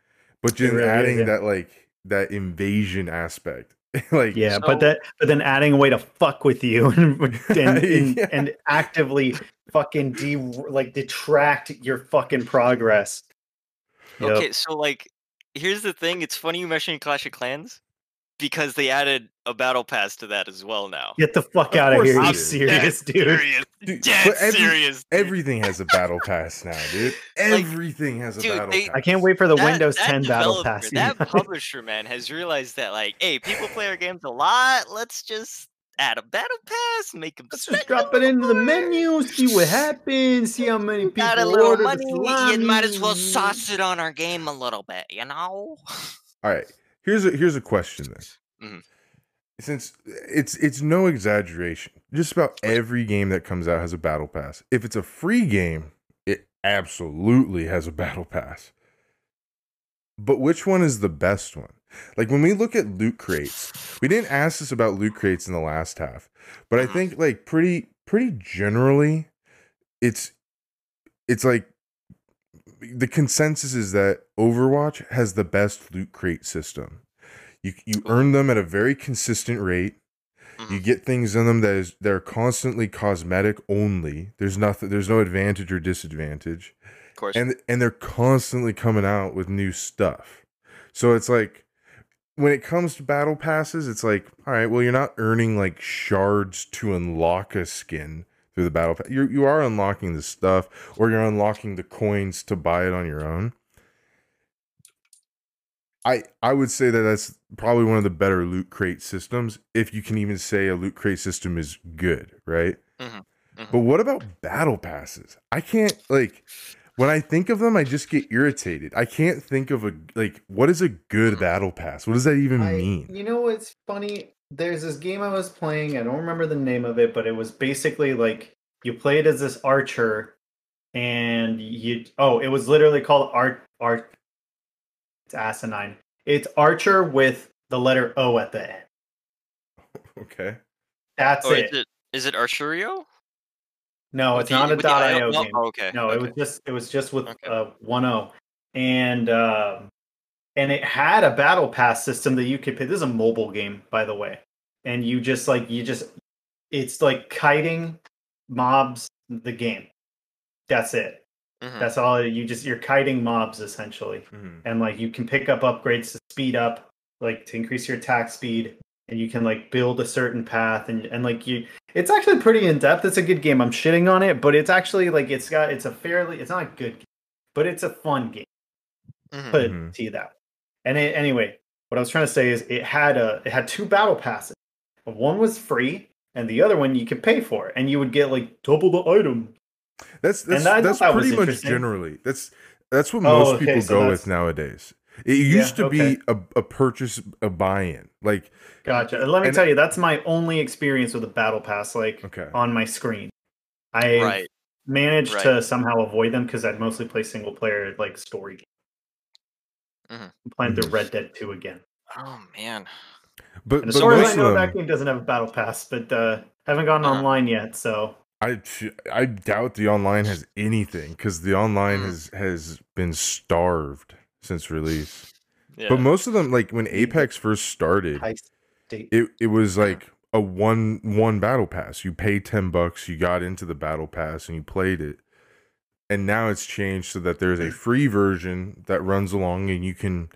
Speaker 2: but just
Speaker 3: really is,
Speaker 2: adding
Speaker 3: yeah.
Speaker 2: that like that invasion aspect. like
Speaker 3: Yeah,
Speaker 1: So-
Speaker 3: but that but then adding a way to fuck with you and and, and,
Speaker 2: Yeah.
Speaker 3: and actively fucking de like detract your fucking progress. Yep.
Speaker 1: okay. So like, here's the thing. It's funny you mentioned Clash of Clans because they added a battle pass to that as well now.
Speaker 3: Get the fuck out of
Speaker 2: course
Speaker 3: here,
Speaker 2: it
Speaker 3: you
Speaker 2: is.
Speaker 3: serious dude.
Speaker 1: Serious.
Speaker 2: Dude,
Speaker 1: Dead
Speaker 2: but every-
Speaker 1: serious. dude.
Speaker 2: everything has a battle pass now, dude. Everything has a
Speaker 1: dude,
Speaker 2: battle
Speaker 1: they-
Speaker 2: pass.
Speaker 3: I can't wait for the
Speaker 1: That-
Speaker 3: Windows
Speaker 1: that
Speaker 3: 10 battle pass.
Speaker 1: That publisher man has realized that like, hey, people play our games a lot. Let's just add a battle pass, make them.
Speaker 3: Let's just drop it into the menu, see what happens, see how many people
Speaker 1: Got a little
Speaker 3: order
Speaker 1: money.
Speaker 3: the
Speaker 1: You might as well sauce it on our game a little bit, you know.
Speaker 2: All right. Here's a here's a question then.
Speaker 1: Mhm.
Speaker 2: Since it's it's no exaggeration, just about every game that comes out has a battle pass. If it's a free game, it absolutely has a battle pass. But which one is the best one? Like when we look at loot crates, we didn't ask this about loot crates in the last half, but I
Speaker 1: Mhm.
Speaker 2: think like pretty pretty generally, it's it's like the consensus is that Overwatch has the best loot crate system. You you earn them at a very consistent rate. You
Speaker 1: Mhm.
Speaker 2: get things in them that is they're constantly cosmetic only. There's nothing there's no advantage or disadvantage.
Speaker 1: Of course.
Speaker 2: And and they're constantly coming out with new stuff. So it's like when it comes to battle passes, it's like, all right, well, you're not earning like shards to unlock a skin through the battle pass. You you are unlocking the stuff, or you're unlocking the coins to buy it on your own. I I would say that that's probably one of the better loot crate systems, if you can even say a loot crate system is good, right?
Speaker 1: Mhm, mhm.
Speaker 2: But what about battle passes? I can't like when I think of them, I just get irritated. I can't think of a like what is a good battle pass? What does that even
Speaker 3: I-
Speaker 2: mean?
Speaker 3: You know what's funny? There's this game I was playing. I don't remember the name of it, but it was basically like you played as this archer, and you. Oh, it was literally called art art. It's asinine. It's archer with the letter O at the end.
Speaker 2: Okay.
Speaker 3: That's
Speaker 1: oh,
Speaker 3: it.
Speaker 1: is it is it Archerio?
Speaker 3: No,
Speaker 1: With
Speaker 3: it's
Speaker 1: the-
Speaker 3: not a dot
Speaker 1: IO?
Speaker 3: .io
Speaker 1: No?
Speaker 3: game.
Speaker 1: Oh, okay.
Speaker 3: No, it was just it was just with
Speaker 1: Okay.
Speaker 3: uh, one O, and um, and it had a battle pass system that you could pick. This is a mobile game, by the way, and you just like you just it's like kiting mobs. The game, that's it.
Speaker 1: Mhm.
Speaker 3: That's all. You just you're kiting mobs essentially, and like you can pick up upgrades to speed up, like to increase your attack speed, and you can like build a certain path and and like you it's actually pretty in depth. It's a good game. I'm shitting on it, but it's actually like it's got it's a fairly it's not a good game, but it's a fun game.
Speaker 1: Mhm.
Speaker 3: Put it
Speaker 2: Mhm.
Speaker 3: to you that. Way. And it, anyway, what I was trying to say is it had a it had two battle passes. One was free, and the other one you could pay for, and you would get like double the item.
Speaker 2: That's that's,
Speaker 3: And I
Speaker 2: that's
Speaker 3: that was
Speaker 2: pretty much generally that's that's what
Speaker 3: Oh,
Speaker 2: most
Speaker 3: okay,
Speaker 2: people
Speaker 3: so
Speaker 2: go with nowadays. It used to
Speaker 3: okay.
Speaker 2: be a, a purchase, a buy-in. Like
Speaker 3: Gotcha. And let me
Speaker 2: And-
Speaker 3: tell you, that's my only experience with a battle pass, like
Speaker 2: Okay.
Speaker 3: on my screen. I
Speaker 1: Right.
Speaker 3: managed
Speaker 1: Right.
Speaker 3: to somehow avoid them because I'd mostly play single player like story games.
Speaker 1: Mhm.
Speaker 3: I'm playing through. Red Dead 2 again.
Speaker 1: Oh man.
Speaker 2: but,
Speaker 3: And as far as I know,
Speaker 2: them,
Speaker 3: that game doesn't have a battle pass, but uh haven't gone
Speaker 1: Uh-huh.
Speaker 3: online yet, so
Speaker 2: I I doubt the online has anything because the online
Speaker 1: Mm.
Speaker 2: has has been starved since release.
Speaker 1: Yeah.
Speaker 2: But most of them, like when Apex first started, it it was like a one one battle pass. You pay ten bucks, you got into the battle pass, and you played it. And now it's changed so that there's a free version that runs along, and you can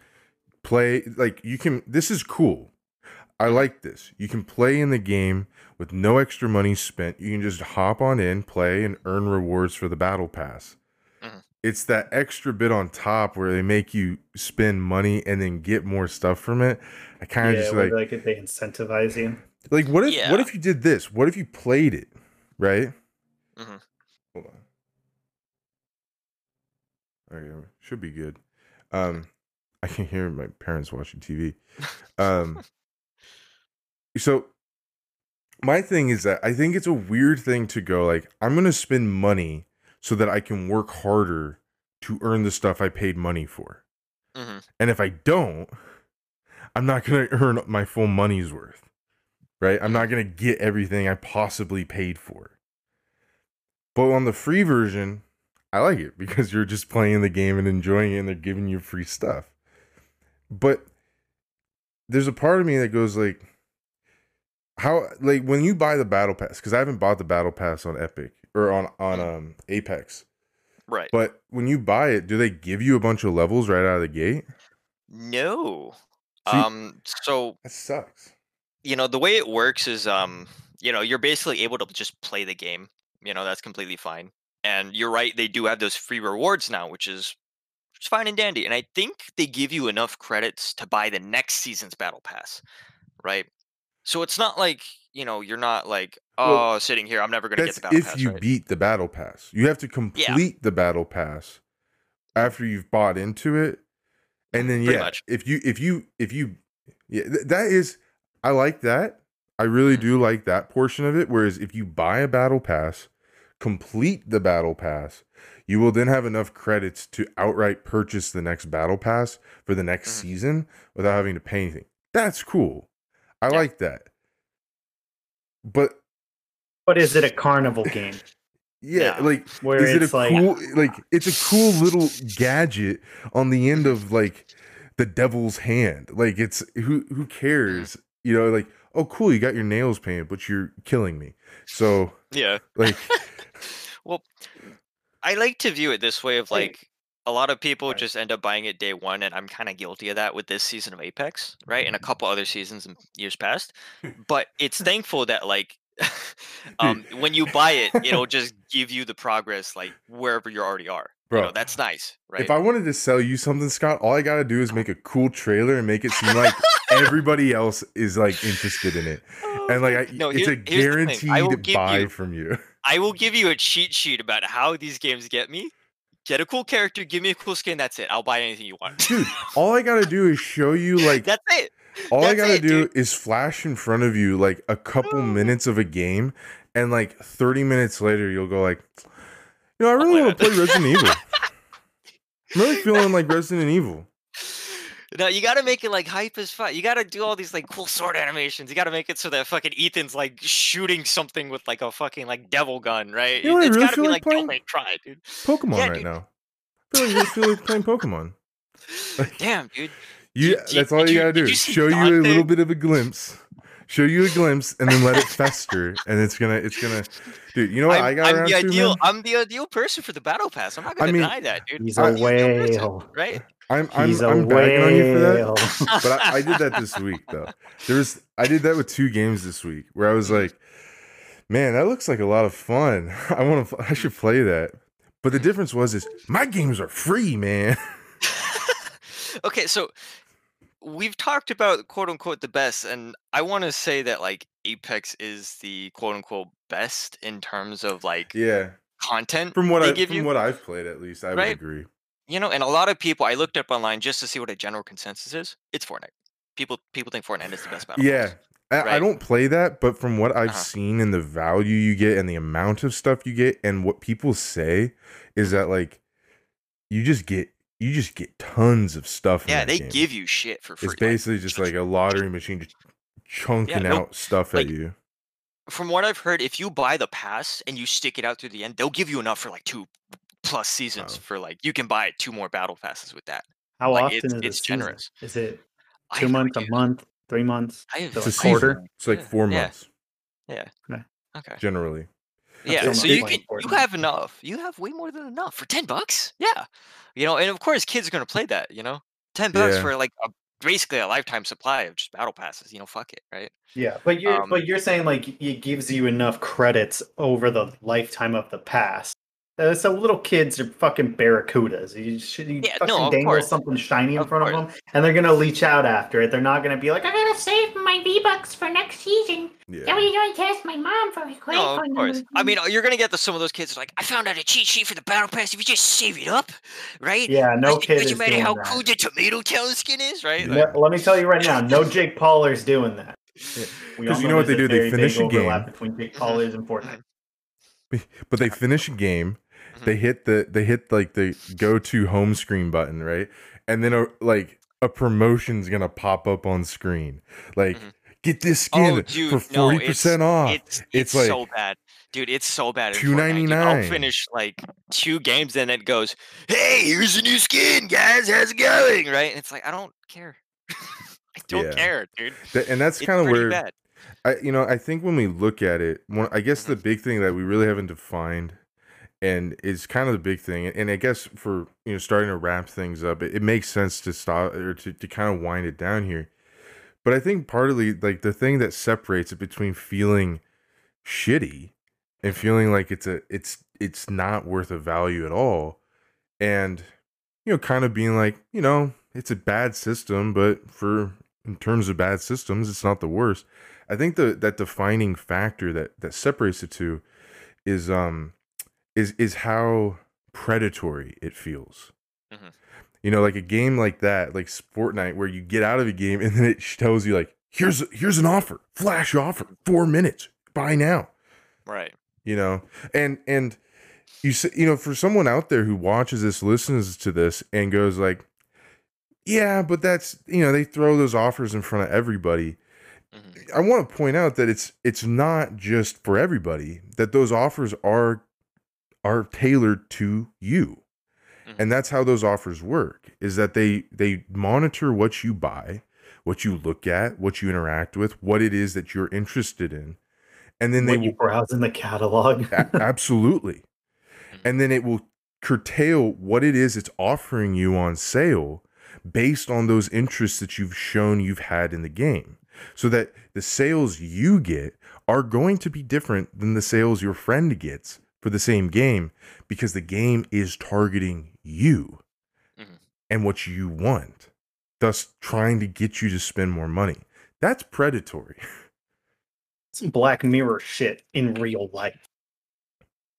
Speaker 2: play like you can. This is cool. I like this. You can play in the game with no extra money spent. You can just hop on in, play, and earn rewards for the battle pass.
Speaker 1: Mhm.
Speaker 2: It's that extra bit on top where they make you spend money and then get more stuff from it. I kind of
Speaker 3: yeah,
Speaker 2: just
Speaker 3: where,
Speaker 2: like
Speaker 3: like they incentivize you.
Speaker 2: like what if
Speaker 1: Yeah.
Speaker 2: what if you did this? What if you played it, right?
Speaker 1: Mhm.
Speaker 2: Hold on. Okay, should be good. Um, I can hear my parents watching TV. Um, so my thing is that I think it's a weird thing to go like I'm gonna spend money so that I can work harder to earn the stuff I paid money for,
Speaker 1: Mhm.
Speaker 2: and if I don't, I'm not gonna earn my full money's worth, right? I'm not gonna get everything I possibly paid for. But on the free version, I like it because you're just playing the game and enjoying it, and they're giving you free stuff. But there's a part of me that goes like, how like when you buy the battle pass because I haven't bought the battle pass on Epic or on on um Apex,
Speaker 1: Right.
Speaker 2: but when you buy it, do they give you a bunch of levels right out of the gate?
Speaker 1: No.
Speaker 2: See-
Speaker 1: Um. So
Speaker 2: That sucks.
Speaker 1: you know the way it works is um you know you're basically able to just play the game. You know that's completely fine. And you're right. They do have those free rewards now, which is is fine and dandy. And I think they give you enough credits to buy the next season's battle pass, right? So it's not like you know you're not like oh
Speaker 2: Well,
Speaker 1: sitting here I'm never gonna get
Speaker 2: That's
Speaker 1: the battle
Speaker 2: if
Speaker 1: pass.
Speaker 2: you
Speaker 1: right?
Speaker 2: beat the battle pass. You have to complete the battle pass after you've bought into it, and then
Speaker 1: Pretty
Speaker 2: yeah,
Speaker 1: much.
Speaker 2: if you if you if you yeah, th- that is I like that. I really
Speaker 1: Mhm.
Speaker 2: do like that portion of it. Whereas if you buy a battle pass, complete the battle pass, you will then have enough credits to outright purchase the next battle pass for the next
Speaker 1: Mhm.
Speaker 2: season without having to pay anything. That's cool. I
Speaker 1: Yeah.
Speaker 2: like that. But
Speaker 3: But is it a carnival game?
Speaker 2: yeah,
Speaker 1: Yeah.
Speaker 2: like
Speaker 3: Where
Speaker 2: is it
Speaker 3: it's
Speaker 2: a
Speaker 3: like
Speaker 2: cool like it's a cool little gadget on the end of like the devil's hand like it's who who cares you know like oh cool you got your nails painted but you're killing me so
Speaker 1: Yeah.
Speaker 2: like
Speaker 1: well, I like to view it this way of like a lot of people
Speaker 3: Right.
Speaker 1: just end up buying it day one, and I'm kind of guilty of that with this season of Apex, right? And a couple other seasons in years past. But it's thankful that like um when you buy it, it'll just give you the progress like wherever you already are. You know,
Speaker 2: Bro,
Speaker 1: that's nice, right?
Speaker 2: if i wanted to sell you something scott all i gotta do is make a cool trailer and make it seem like everybody else is like interested in it and like I,
Speaker 1: No,
Speaker 2: it's
Speaker 1: here-
Speaker 2: a guaranteed buy
Speaker 1: you-
Speaker 2: from you
Speaker 1: I will give you a cheat sheet about how these games get me. Get a cool character, give me a cool skin. That's it. I'll buy anything you want.
Speaker 2: dude all i gotta do is show you like
Speaker 1: that's it.
Speaker 2: All I gotta
Speaker 1: it,
Speaker 2: do
Speaker 1: dude.
Speaker 2: is flash in front of you like a couple mm. minutes of a game, and like 30 minutes later, you'll go like, you know, I oh really
Speaker 1: play
Speaker 2: want to play Resident Evil. I'm really feeling like Resident Evil.
Speaker 1: No, you gotta make it like hype as fuck. You gotta do all these like cool sword animations. You gotta make it so that fucking Ethan's like shooting something with like a fucking like devil gun, right?
Speaker 2: You know what I really
Speaker 1: gotta
Speaker 2: feel
Speaker 1: be
Speaker 2: like
Speaker 1: like
Speaker 2: playing?
Speaker 1: don't try, dude.
Speaker 2: Pokemon
Speaker 1: Yeah,
Speaker 2: right
Speaker 1: dude.
Speaker 2: now. I feel like I feel like playing Pokemon.
Speaker 1: Damn, dude.
Speaker 2: You,
Speaker 1: Did- did-
Speaker 2: that's all you,
Speaker 1: you-
Speaker 2: gotta do.
Speaker 1: you
Speaker 2: is
Speaker 1: see
Speaker 2: Show you a little bit of a glimpse. Show you a glimpse, and then let it fester, and it's gonna, it's gonna, dude. You know what
Speaker 1: I'm,
Speaker 2: I got
Speaker 1: I'm
Speaker 2: around
Speaker 1: the
Speaker 2: to,
Speaker 1: ideal.
Speaker 2: man?
Speaker 1: I'm the ideal person for the battle pass. I'm not gonna
Speaker 2: mean,
Speaker 1: deny that, dude.
Speaker 3: He's
Speaker 1: I'm
Speaker 3: a
Speaker 1: the ideal person, right?
Speaker 2: I'm I'm
Speaker 3: He's a
Speaker 2: I'm bagging on you for that. but I, I did that this week though. There's I did that with two games this week where I was like, man, that looks like a lot of fun. I want to I should play that. But the difference was is my games are free, man.
Speaker 1: okay, so we've talked about quote unquote the best, and I want to say that like Apex is the quote unquote best in terms of like
Speaker 2: yeah.
Speaker 1: content
Speaker 2: From what
Speaker 1: they
Speaker 2: I
Speaker 1: give
Speaker 2: from
Speaker 1: you.
Speaker 2: what I've played at least, I would agree.
Speaker 1: You know, and a lot of people I looked up online just to see what a general consensus is. It's Fortnite. People people think Fortnite is the best battle.
Speaker 2: Yeah. I, I don't play that, but from what I've
Speaker 1: Uh-huh.
Speaker 2: seen and the value you get and the amount of stuff you get and what people say is that like you just get you just get tons of stuff.
Speaker 1: Yeah, they
Speaker 2: game.
Speaker 1: give you shit for free.
Speaker 2: It's basically just like a lottery machine just chunking
Speaker 1: no,
Speaker 2: out stuff
Speaker 1: like,
Speaker 2: at you.
Speaker 1: from what I've heard, if you buy the pass and you stick it out through the end, they'll give you enough for like two plus seasons
Speaker 2: Wow.
Speaker 1: for like you can buy two more battle passes with that.
Speaker 3: How
Speaker 1: Like,
Speaker 3: often
Speaker 1: it's-
Speaker 3: is
Speaker 1: it's
Speaker 3: it season?
Speaker 1: generous.
Speaker 3: Is it two months, a month, three months?
Speaker 1: I have
Speaker 2: It's a
Speaker 3: like
Speaker 2: season.
Speaker 3: quarter?
Speaker 2: It's like
Speaker 1: Yeah,
Speaker 2: four
Speaker 1: yeah.
Speaker 2: months
Speaker 1: Yeah.
Speaker 3: Okay.
Speaker 1: Okay.
Speaker 2: generally.
Speaker 1: Yeah,
Speaker 3: still
Speaker 1: so you can you have enough. You have way more than enough for ten bucks. Yeah, you know, and of course, kids are gonna play that. You know, ten bucks
Speaker 2: Yeah.
Speaker 1: for like a, basically a lifetime supply of just battle passes. You know, fuck it, right?
Speaker 3: Yeah, but you're
Speaker 1: Um,
Speaker 3: but you're saying like it gives you enough credits over the lifetime of the pass. Uh, so little kids are fucking barracudas. You should you
Speaker 1: Yeah,
Speaker 3: fucking
Speaker 1: no,
Speaker 3: dangle
Speaker 1: course.
Speaker 3: something shiny in
Speaker 1: Of
Speaker 3: front of them, and they're gonna leech out after it. They're not gonna be like,
Speaker 6: I gotta save my V Bucks for next season.
Speaker 2: Yeah.
Speaker 6: Then we're going to ask my mom for a credit
Speaker 1: No, of course. I mean, you're gonna get the, some of those kids like, I found out a cheat sheet for the battle pass. If you just save it up, right?
Speaker 3: yeah, no
Speaker 1: Doesn't-
Speaker 3: kid
Speaker 1: doesn't matter how
Speaker 3: that.
Speaker 1: cool the tomato tail skin is, right? Like,
Speaker 3: No, let me tell you right now, no Jake Pauler's doing that. We
Speaker 2: 'Cause
Speaker 3: all
Speaker 2: you know what they do? They finish a
Speaker 3: overlap
Speaker 2: game.
Speaker 3: between Jake. Paulers and Fortnite.
Speaker 2: But they finish a game, they
Speaker 1: Mhm.
Speaker 2: hit the they hit like the go to home screen button, right? And then a, like a promotion's gonna pop up on screen. Like
Speaker 1: Mhm.
Speaker 2: get this skin
Speaker 1: oh, dude,
Speaker 2: for
Speaker 1: no,
Speaker 2: forty
Speaker 1: it's-
Speaker 2: percent off.
Speaker 1: It's,
Speaker 2: It's
Speaker 1: it's,
Speaker 2: like
Speaker 1: so bad, dude. It's so bad. in Fortnite, dude. I'll
Speaker 2: $2.99.
Speaker 1: finish like two games, and it goes, "Hey, here's a new skin, guys. How's it going?" Right? And it's like, I don't care. I don't
Speaker 2: Yeah.
Speaker 1: care, dude.
Speaker 2: Th- and that's kind of where
Speaker 1: bad.
Speaker 2: I you know I think when we look at it, one, I guess the big thing that we really haven't defined, and it's kind of the big thing, and I guess for you know starting to wrap things up, it, it makes sense to stop or to, to kind of wind it down here. But I think partly like the thing that separates it between feeling shitty and feeling like it's a it's it's not worth a value at all, and you know kind of being like you know it's a bad system, but for in terms of bad systems, it's not the worst. I think the that defining factor that that separates the two is um is is how predatory it feels.
Speaker 1: Mhm.
Speaker 2: You know, like a game like that, like Fortnite, where you get out of a game and then it tells you like, here's here's an offer, flash offer, four minutes, buy now
Speaker 1: Right.
Speaker 2: you know and and you say you know for someone out there who watches this listens to this and goes like yeah but that's you know they throw those offers in front of everybody
Speaker 1: Mhm.
Speaker 2: i want to point out that it's it's not just for everybody that those offers are are tailored to you
Speaker 1: Mhm.
Speaker 2: and that's how those offers work is that they they monitor what you buy what you look at what you interact with what it is that you're interested in and then they
Speaker 3: When
Speaker 2: will
Speaker 3: you browse in the catalog.
Speaker 2: absolutely.
Speaker 1: Mhm.
Speaker 2: And then it will curtail what it is it's offering you on sale based on those interests that you've shown you've had in the game. So that the sales you get are going to be different than the sales your friend gets for the same game because the game is targeting you
Speaker 1: Mhm.
Speaker 2: and what you want, thus trying to get you to spend more money. That's predatory.
Speaker 3: Some Black Mirror shit in real life.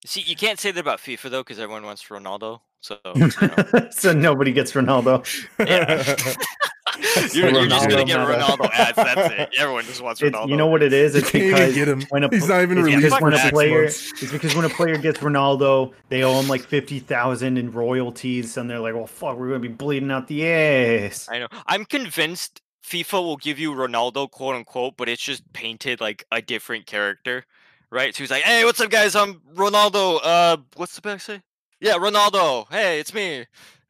Speaker 1: See, you can't say that about FIFA though, because everyone wants Ronaldo. So you know.
Speaker 3: so nobody gets Ronaldo.
Speaker 1: you're, you're just gonna
Speaker 3: Ronaldo
Speaker 1: get. Ronaldo ads. That's it. Everyone just wants
Speaker 3: It's,
Speaker 1: Ronaldo.
Speaker 3: you know what it is? It's
Speaker 2: You can't even
Speaker 3: because
Speaker 2: get him.
Speaker 3: when a
Speaker 2: He's not even
Speaker 3: it's
Speaker 2: released
Speaker 3: because when a player
Speaker 2: months.
Speaker 3: it's because when a player gets Ronaldo, they owe him like fifty thousand in royalties, and they're like, "Well, fuck, we're gonna be bleeding out the ass."
Speaker 1: I know. I'm convinced FIFA will give you Ronaldo, quote unquote, but it's just painted like a different character, right? So he's like, "Hey, what's up, guys? I'm Ronaldo. Uh, what's the back say? Yeah, Ronaldo. Hey, it's me.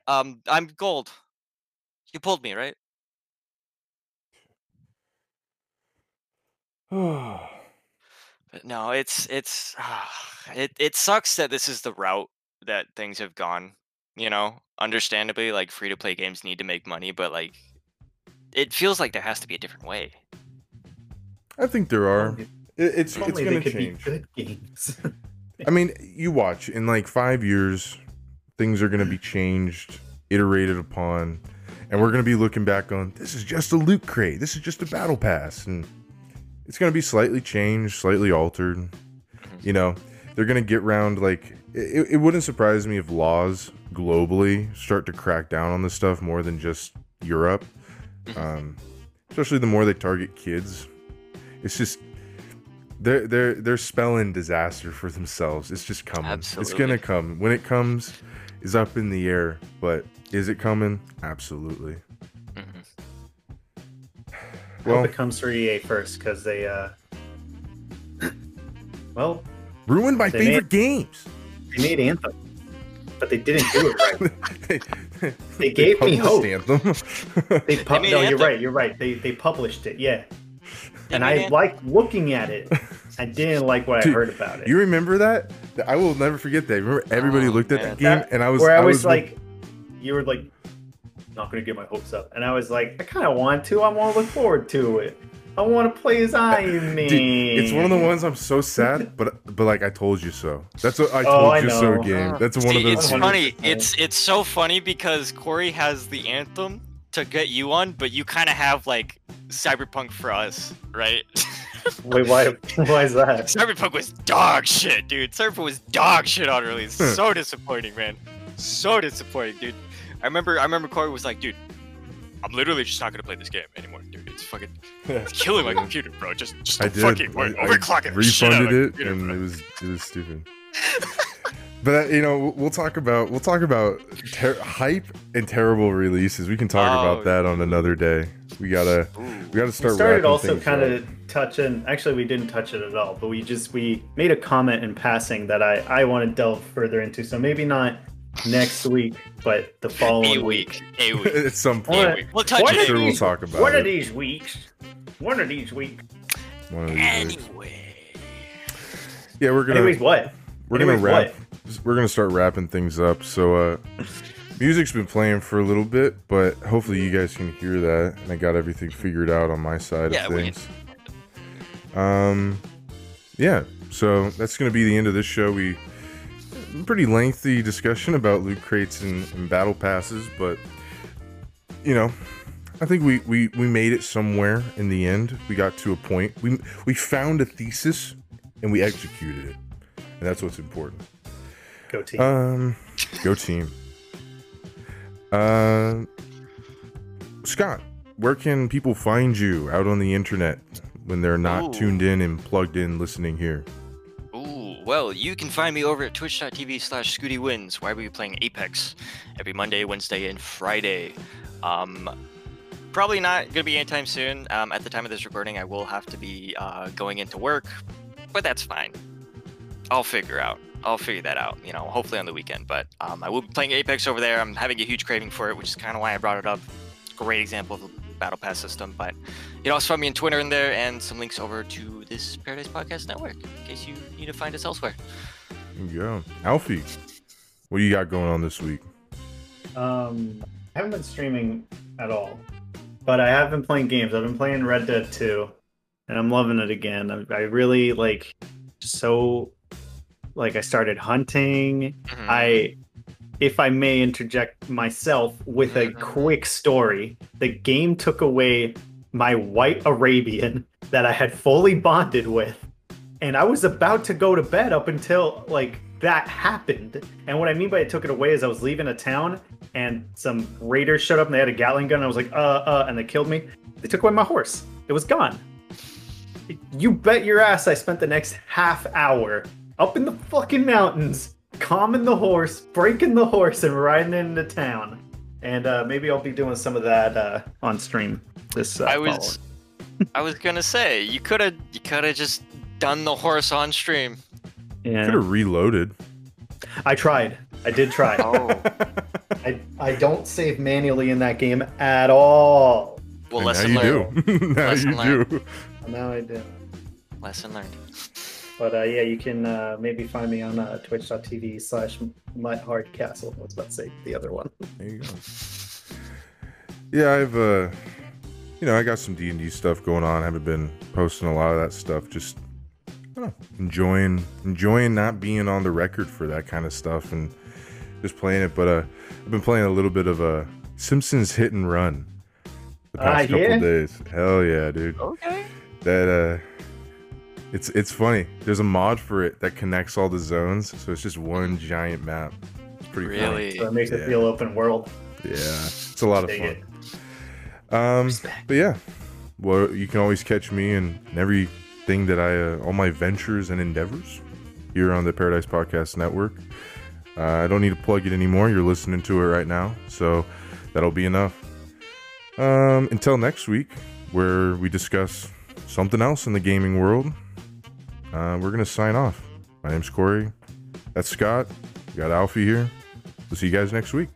Speaker 1: Um, I'm gold. You pulled me, right? But no, it's it's it it sucks that this is the route that things have gone You know, understandably, like free to play games need to make money, but like, it feels like there has to be a different way.
Speaker 2: I think there are. It, it's it's
Speaker 3: only they
Speaker 2: gonna change.
Speaker 3: be good games.
Speaker 2: I mean, you watch in like five years, things are gonna be changed, iterated upon, and we're gonna be looking back on this is just a loot crate, this is just a battle pass, and it's gonna be slightly changed, slightly altered. You know, they're gonna get round like it, it wouldn't surprise me if laws globally start to crack down on this stuff more than just Europe. Um, especially the more they target kids. It's just they're they're they're spelling disaster for themselves. It's just coming. It's gonna come. When it comes, is up in the air. But is it coming? Absolutely.
Speaker 3: Well,
Speaker 2: Well,
Speaker 3: hope it comes through EA first because they, uh, well,
Speaker 2: ruined my
Speaker 3: They
Speaker 2: favorite games.
Speaker 3: they made Anthem, but they didn't do it right.
Speaker 2: they,
Speaker 3: They gave me hope.
Speaker 2: Anthem.
Speaker 3: They pub-
Speaker 1: made
Speaker 3: no, you're right. You're right. They they published it, yeah. And I
Speaker 1: Anthem.
Speaker 3: liked looking at it. I didn't like what I heard about it.
Speaker 2: you remember that? I will never forget that. Remember, everybody
Speaker 1: Oh,
Speaker 2: looked at
Speaker 1: man.
Speaker 2: that game,
Speaker 3: That-
Speaker 2: and I was,
Speaker 3: where I was,
Speaker 2: with-
Speaker 3: like, you were like, not gonna get my hopes up, and I was like, I kind of want to. I want to look forward to it. I want to play as Iron Man.
Speaker 2: Dude, it's one of the ones I'm so sad, but but like I told you so. That's what I
Speaker 3: Oh,
Speaker 2: told
Speaker 3: I
Speaker 2: you so game. Uh, That's one
Speaker 1: See,
Speaker 2: of those.
Speaker 1: it's
Speaker 3: games.
Speaker 1: funny. It's it's so funny because Corey has the anthem to get you on, but you kind of have like Cyberpunk for us, right?
Speaker 3: Wait, why? Why is that?
Speaker 1: Cyberpunk was dog shit, dude. Cyberpunk was dog shit on release. so disappointing, man. So disappointing, dude. I remember I remember Corey was like, dude, I'm literally just not gonna play this game anymore, dude. It's fucking it's killing my computer, bro. Just just
Speaker 2: I did.
Speaker 1: fucking
Speaker 2: I,
Speaker 1: I,
Speaker 2: I
Speaker 1: overclocking the shit out of
Speaker 2: refunded
Speaker 1: my
Speaker 2: it,
Speaker 1: computer,
Speaker 2: and
Speaker 1: bro.
Speaker 2: it was it was stupid. but uh, you know, we'll- we'll talk about we'll talk about ter- hype and terrible releases. We can talk
Speaker 1: Oh,
Speaker 2: about that on another day. We gotta we gotta start.
Speaker 3: We
Speaker 2: start.
Speaker 3: started
Speaker 2: wrapping
Speaker 3: also kind
Speaker 2: up.
Speaker 3: of touching. Actually, we didn't touch it at all, but we just we made a comment in passing that I I want to delve further into. So maybe not next week, but the
Speaker 1: a
Speaker 3: following
Speaker 1: week, a week,
Speaker 2: at some point.
Speaker 3: Alright.
Speaker 1: week. We'll touch
Speaker 3: One
Speaker 1: it.
Speaker 3: of
Speaker 2: Sure, we'll talk about
Speaker 3: One
Speaker 2: it.
Speaker 3: of these weeks. One of these weeks.
Speaker 2: One of these days.
Speaker 1: Anyway,
Speaker 2: Yeah, we're gonna
Speaker 3: Anyways, what?
Speaker 2: we're gonna
Speaker 3: anyways,
Speaker 2: wrap. We're gonna start wrapping things up. So, uh, music's been playing for a little bit, but hopefully you guys can hear that, and I got everything figured out on my side
Speaker 1: Yeah,
Speaker 2: of things. Um, yeah. So that's gonna be the end of this show. We pretty lengthy discussion about loot crates and, and battle passes, but you know, I think we, we we made it somewhere in the end. We got to a point. We we found a thesis and we executed it, and that's what's important.
Speaker 3: Go team.
Speaker 2: Um, go team. Uh, Scott, where can people find you out on the internet when they're not
Speaker 1: Ooh.
Speaker 2: tuned in and plugged in listening here?
Speaker 1: Well, you can find me over at twitch.tv slash Scooty Wins, where will playing Apex every Monday, Wednesday, and Friday. Um, probably not going to be anytime soon. Um, at the time of this recording, I will have to be uh, going into work, but that's fine. I'll figure out. I'll figure that out, you know, hopefully on the weekend. But um, I will be playing Apex over there. I'm having a huge craving for it, which is kind of why I brought it up. Great example Battle Pass system. But you can also find me on Twitter in there and some links over to this Paradise Podcast Network in case you need to find us elsewhere.
Speaker 2: Yeah. Alfie, what do you got going on this week?
Speaker 3: Um, I haven't been streaming at all, but I have been playing games. I've been playing Red Dead 2, and I'm loving it again. I, I really like so like I started hunting.
Speaker 1: Mhm.
Speaker 3: I if I may interject myself with a
Speaker 1: Mhm.
Speaker 3: quick story, the game took away my white Arabian that I had fully bonded with. And I was about to go to bed up until like that happened. And what I mean by it took it away is I was leaving a town and some raiders showed up and they had a Gatling gun. And I was like, uh, uh, and they killed me. They took away my horse. It was gone. You bet your ass I spent the next half hour up in the fucking mountains, calming the horse, breaking the horse, and riding into town. And uh, maybe I'll be doing some of that uh, on stream this uh,
Speaker 1: I was, I was gonna say you could have, you could have just done the horse on stream.
Speaker 3: Yeah.
Speaker 2: Could have reloaded.
Speaker 3: I tried. I did try.
Speaker 1: Oh,
Speaker 3: I, I don't save manually in that game at all.
Speaker 1: well,
Speaker 2: And
Speaker 1: lesson
Speaker 2: now you
Speaker 1: learned.
Speaker 2: do. now
Speaker 1: Lesson
Speaker 2: you
Speaker 1: learned.
Speaker 2: do.
Speaker 3: Now I do.
Speaker 1: Lesson learned.
Speaker 3: But uh, yeah, you can uh, maybe find me on uh, twitch.tv slash Castle. I was about to say the other one.
Speaker 2: There you go. Yeah, I've uh you know, I got some D and D stuff going on. I haven't been posting a lot of that stuff. Just I don't know, enjoying enjoying not being on the record for that kind of stuff and just playing it. But uh I've been playing a little bit of a Simpsons hit and run the past
Speaker 3: Ah,
Speaker 2: couple
Speaker 3: yeah?
Speaker 2: days. Hell yeah, dude.
Speaker 1: Okay.
Speaker 2: That uh it's it's funny. There's a mod for it that connects all the zones, so it's just one giant map. It's pretty funny.
Speaker 1: Really?
Speaker 3: So it makes
Speaker 2: Yeah.
Speaker 3: it feel open world.
Speaker 2: Yeah, it's a lot of fun.
Speaker 3: it.
Speaker 2: Um, but yeah, well, you can always catch me and everything that I, uh, all my ventures and endeavors here on the Paradise Podcast Network. Uh, I don't need to plug it anymore. You're listening to it right now, so that'll be enough. Um, until next week, where we discuss something else in the gaming world, uh, we're gonna sign off. My name's Corey. That's Scott. We got Alfie here. We'll see you guys next week.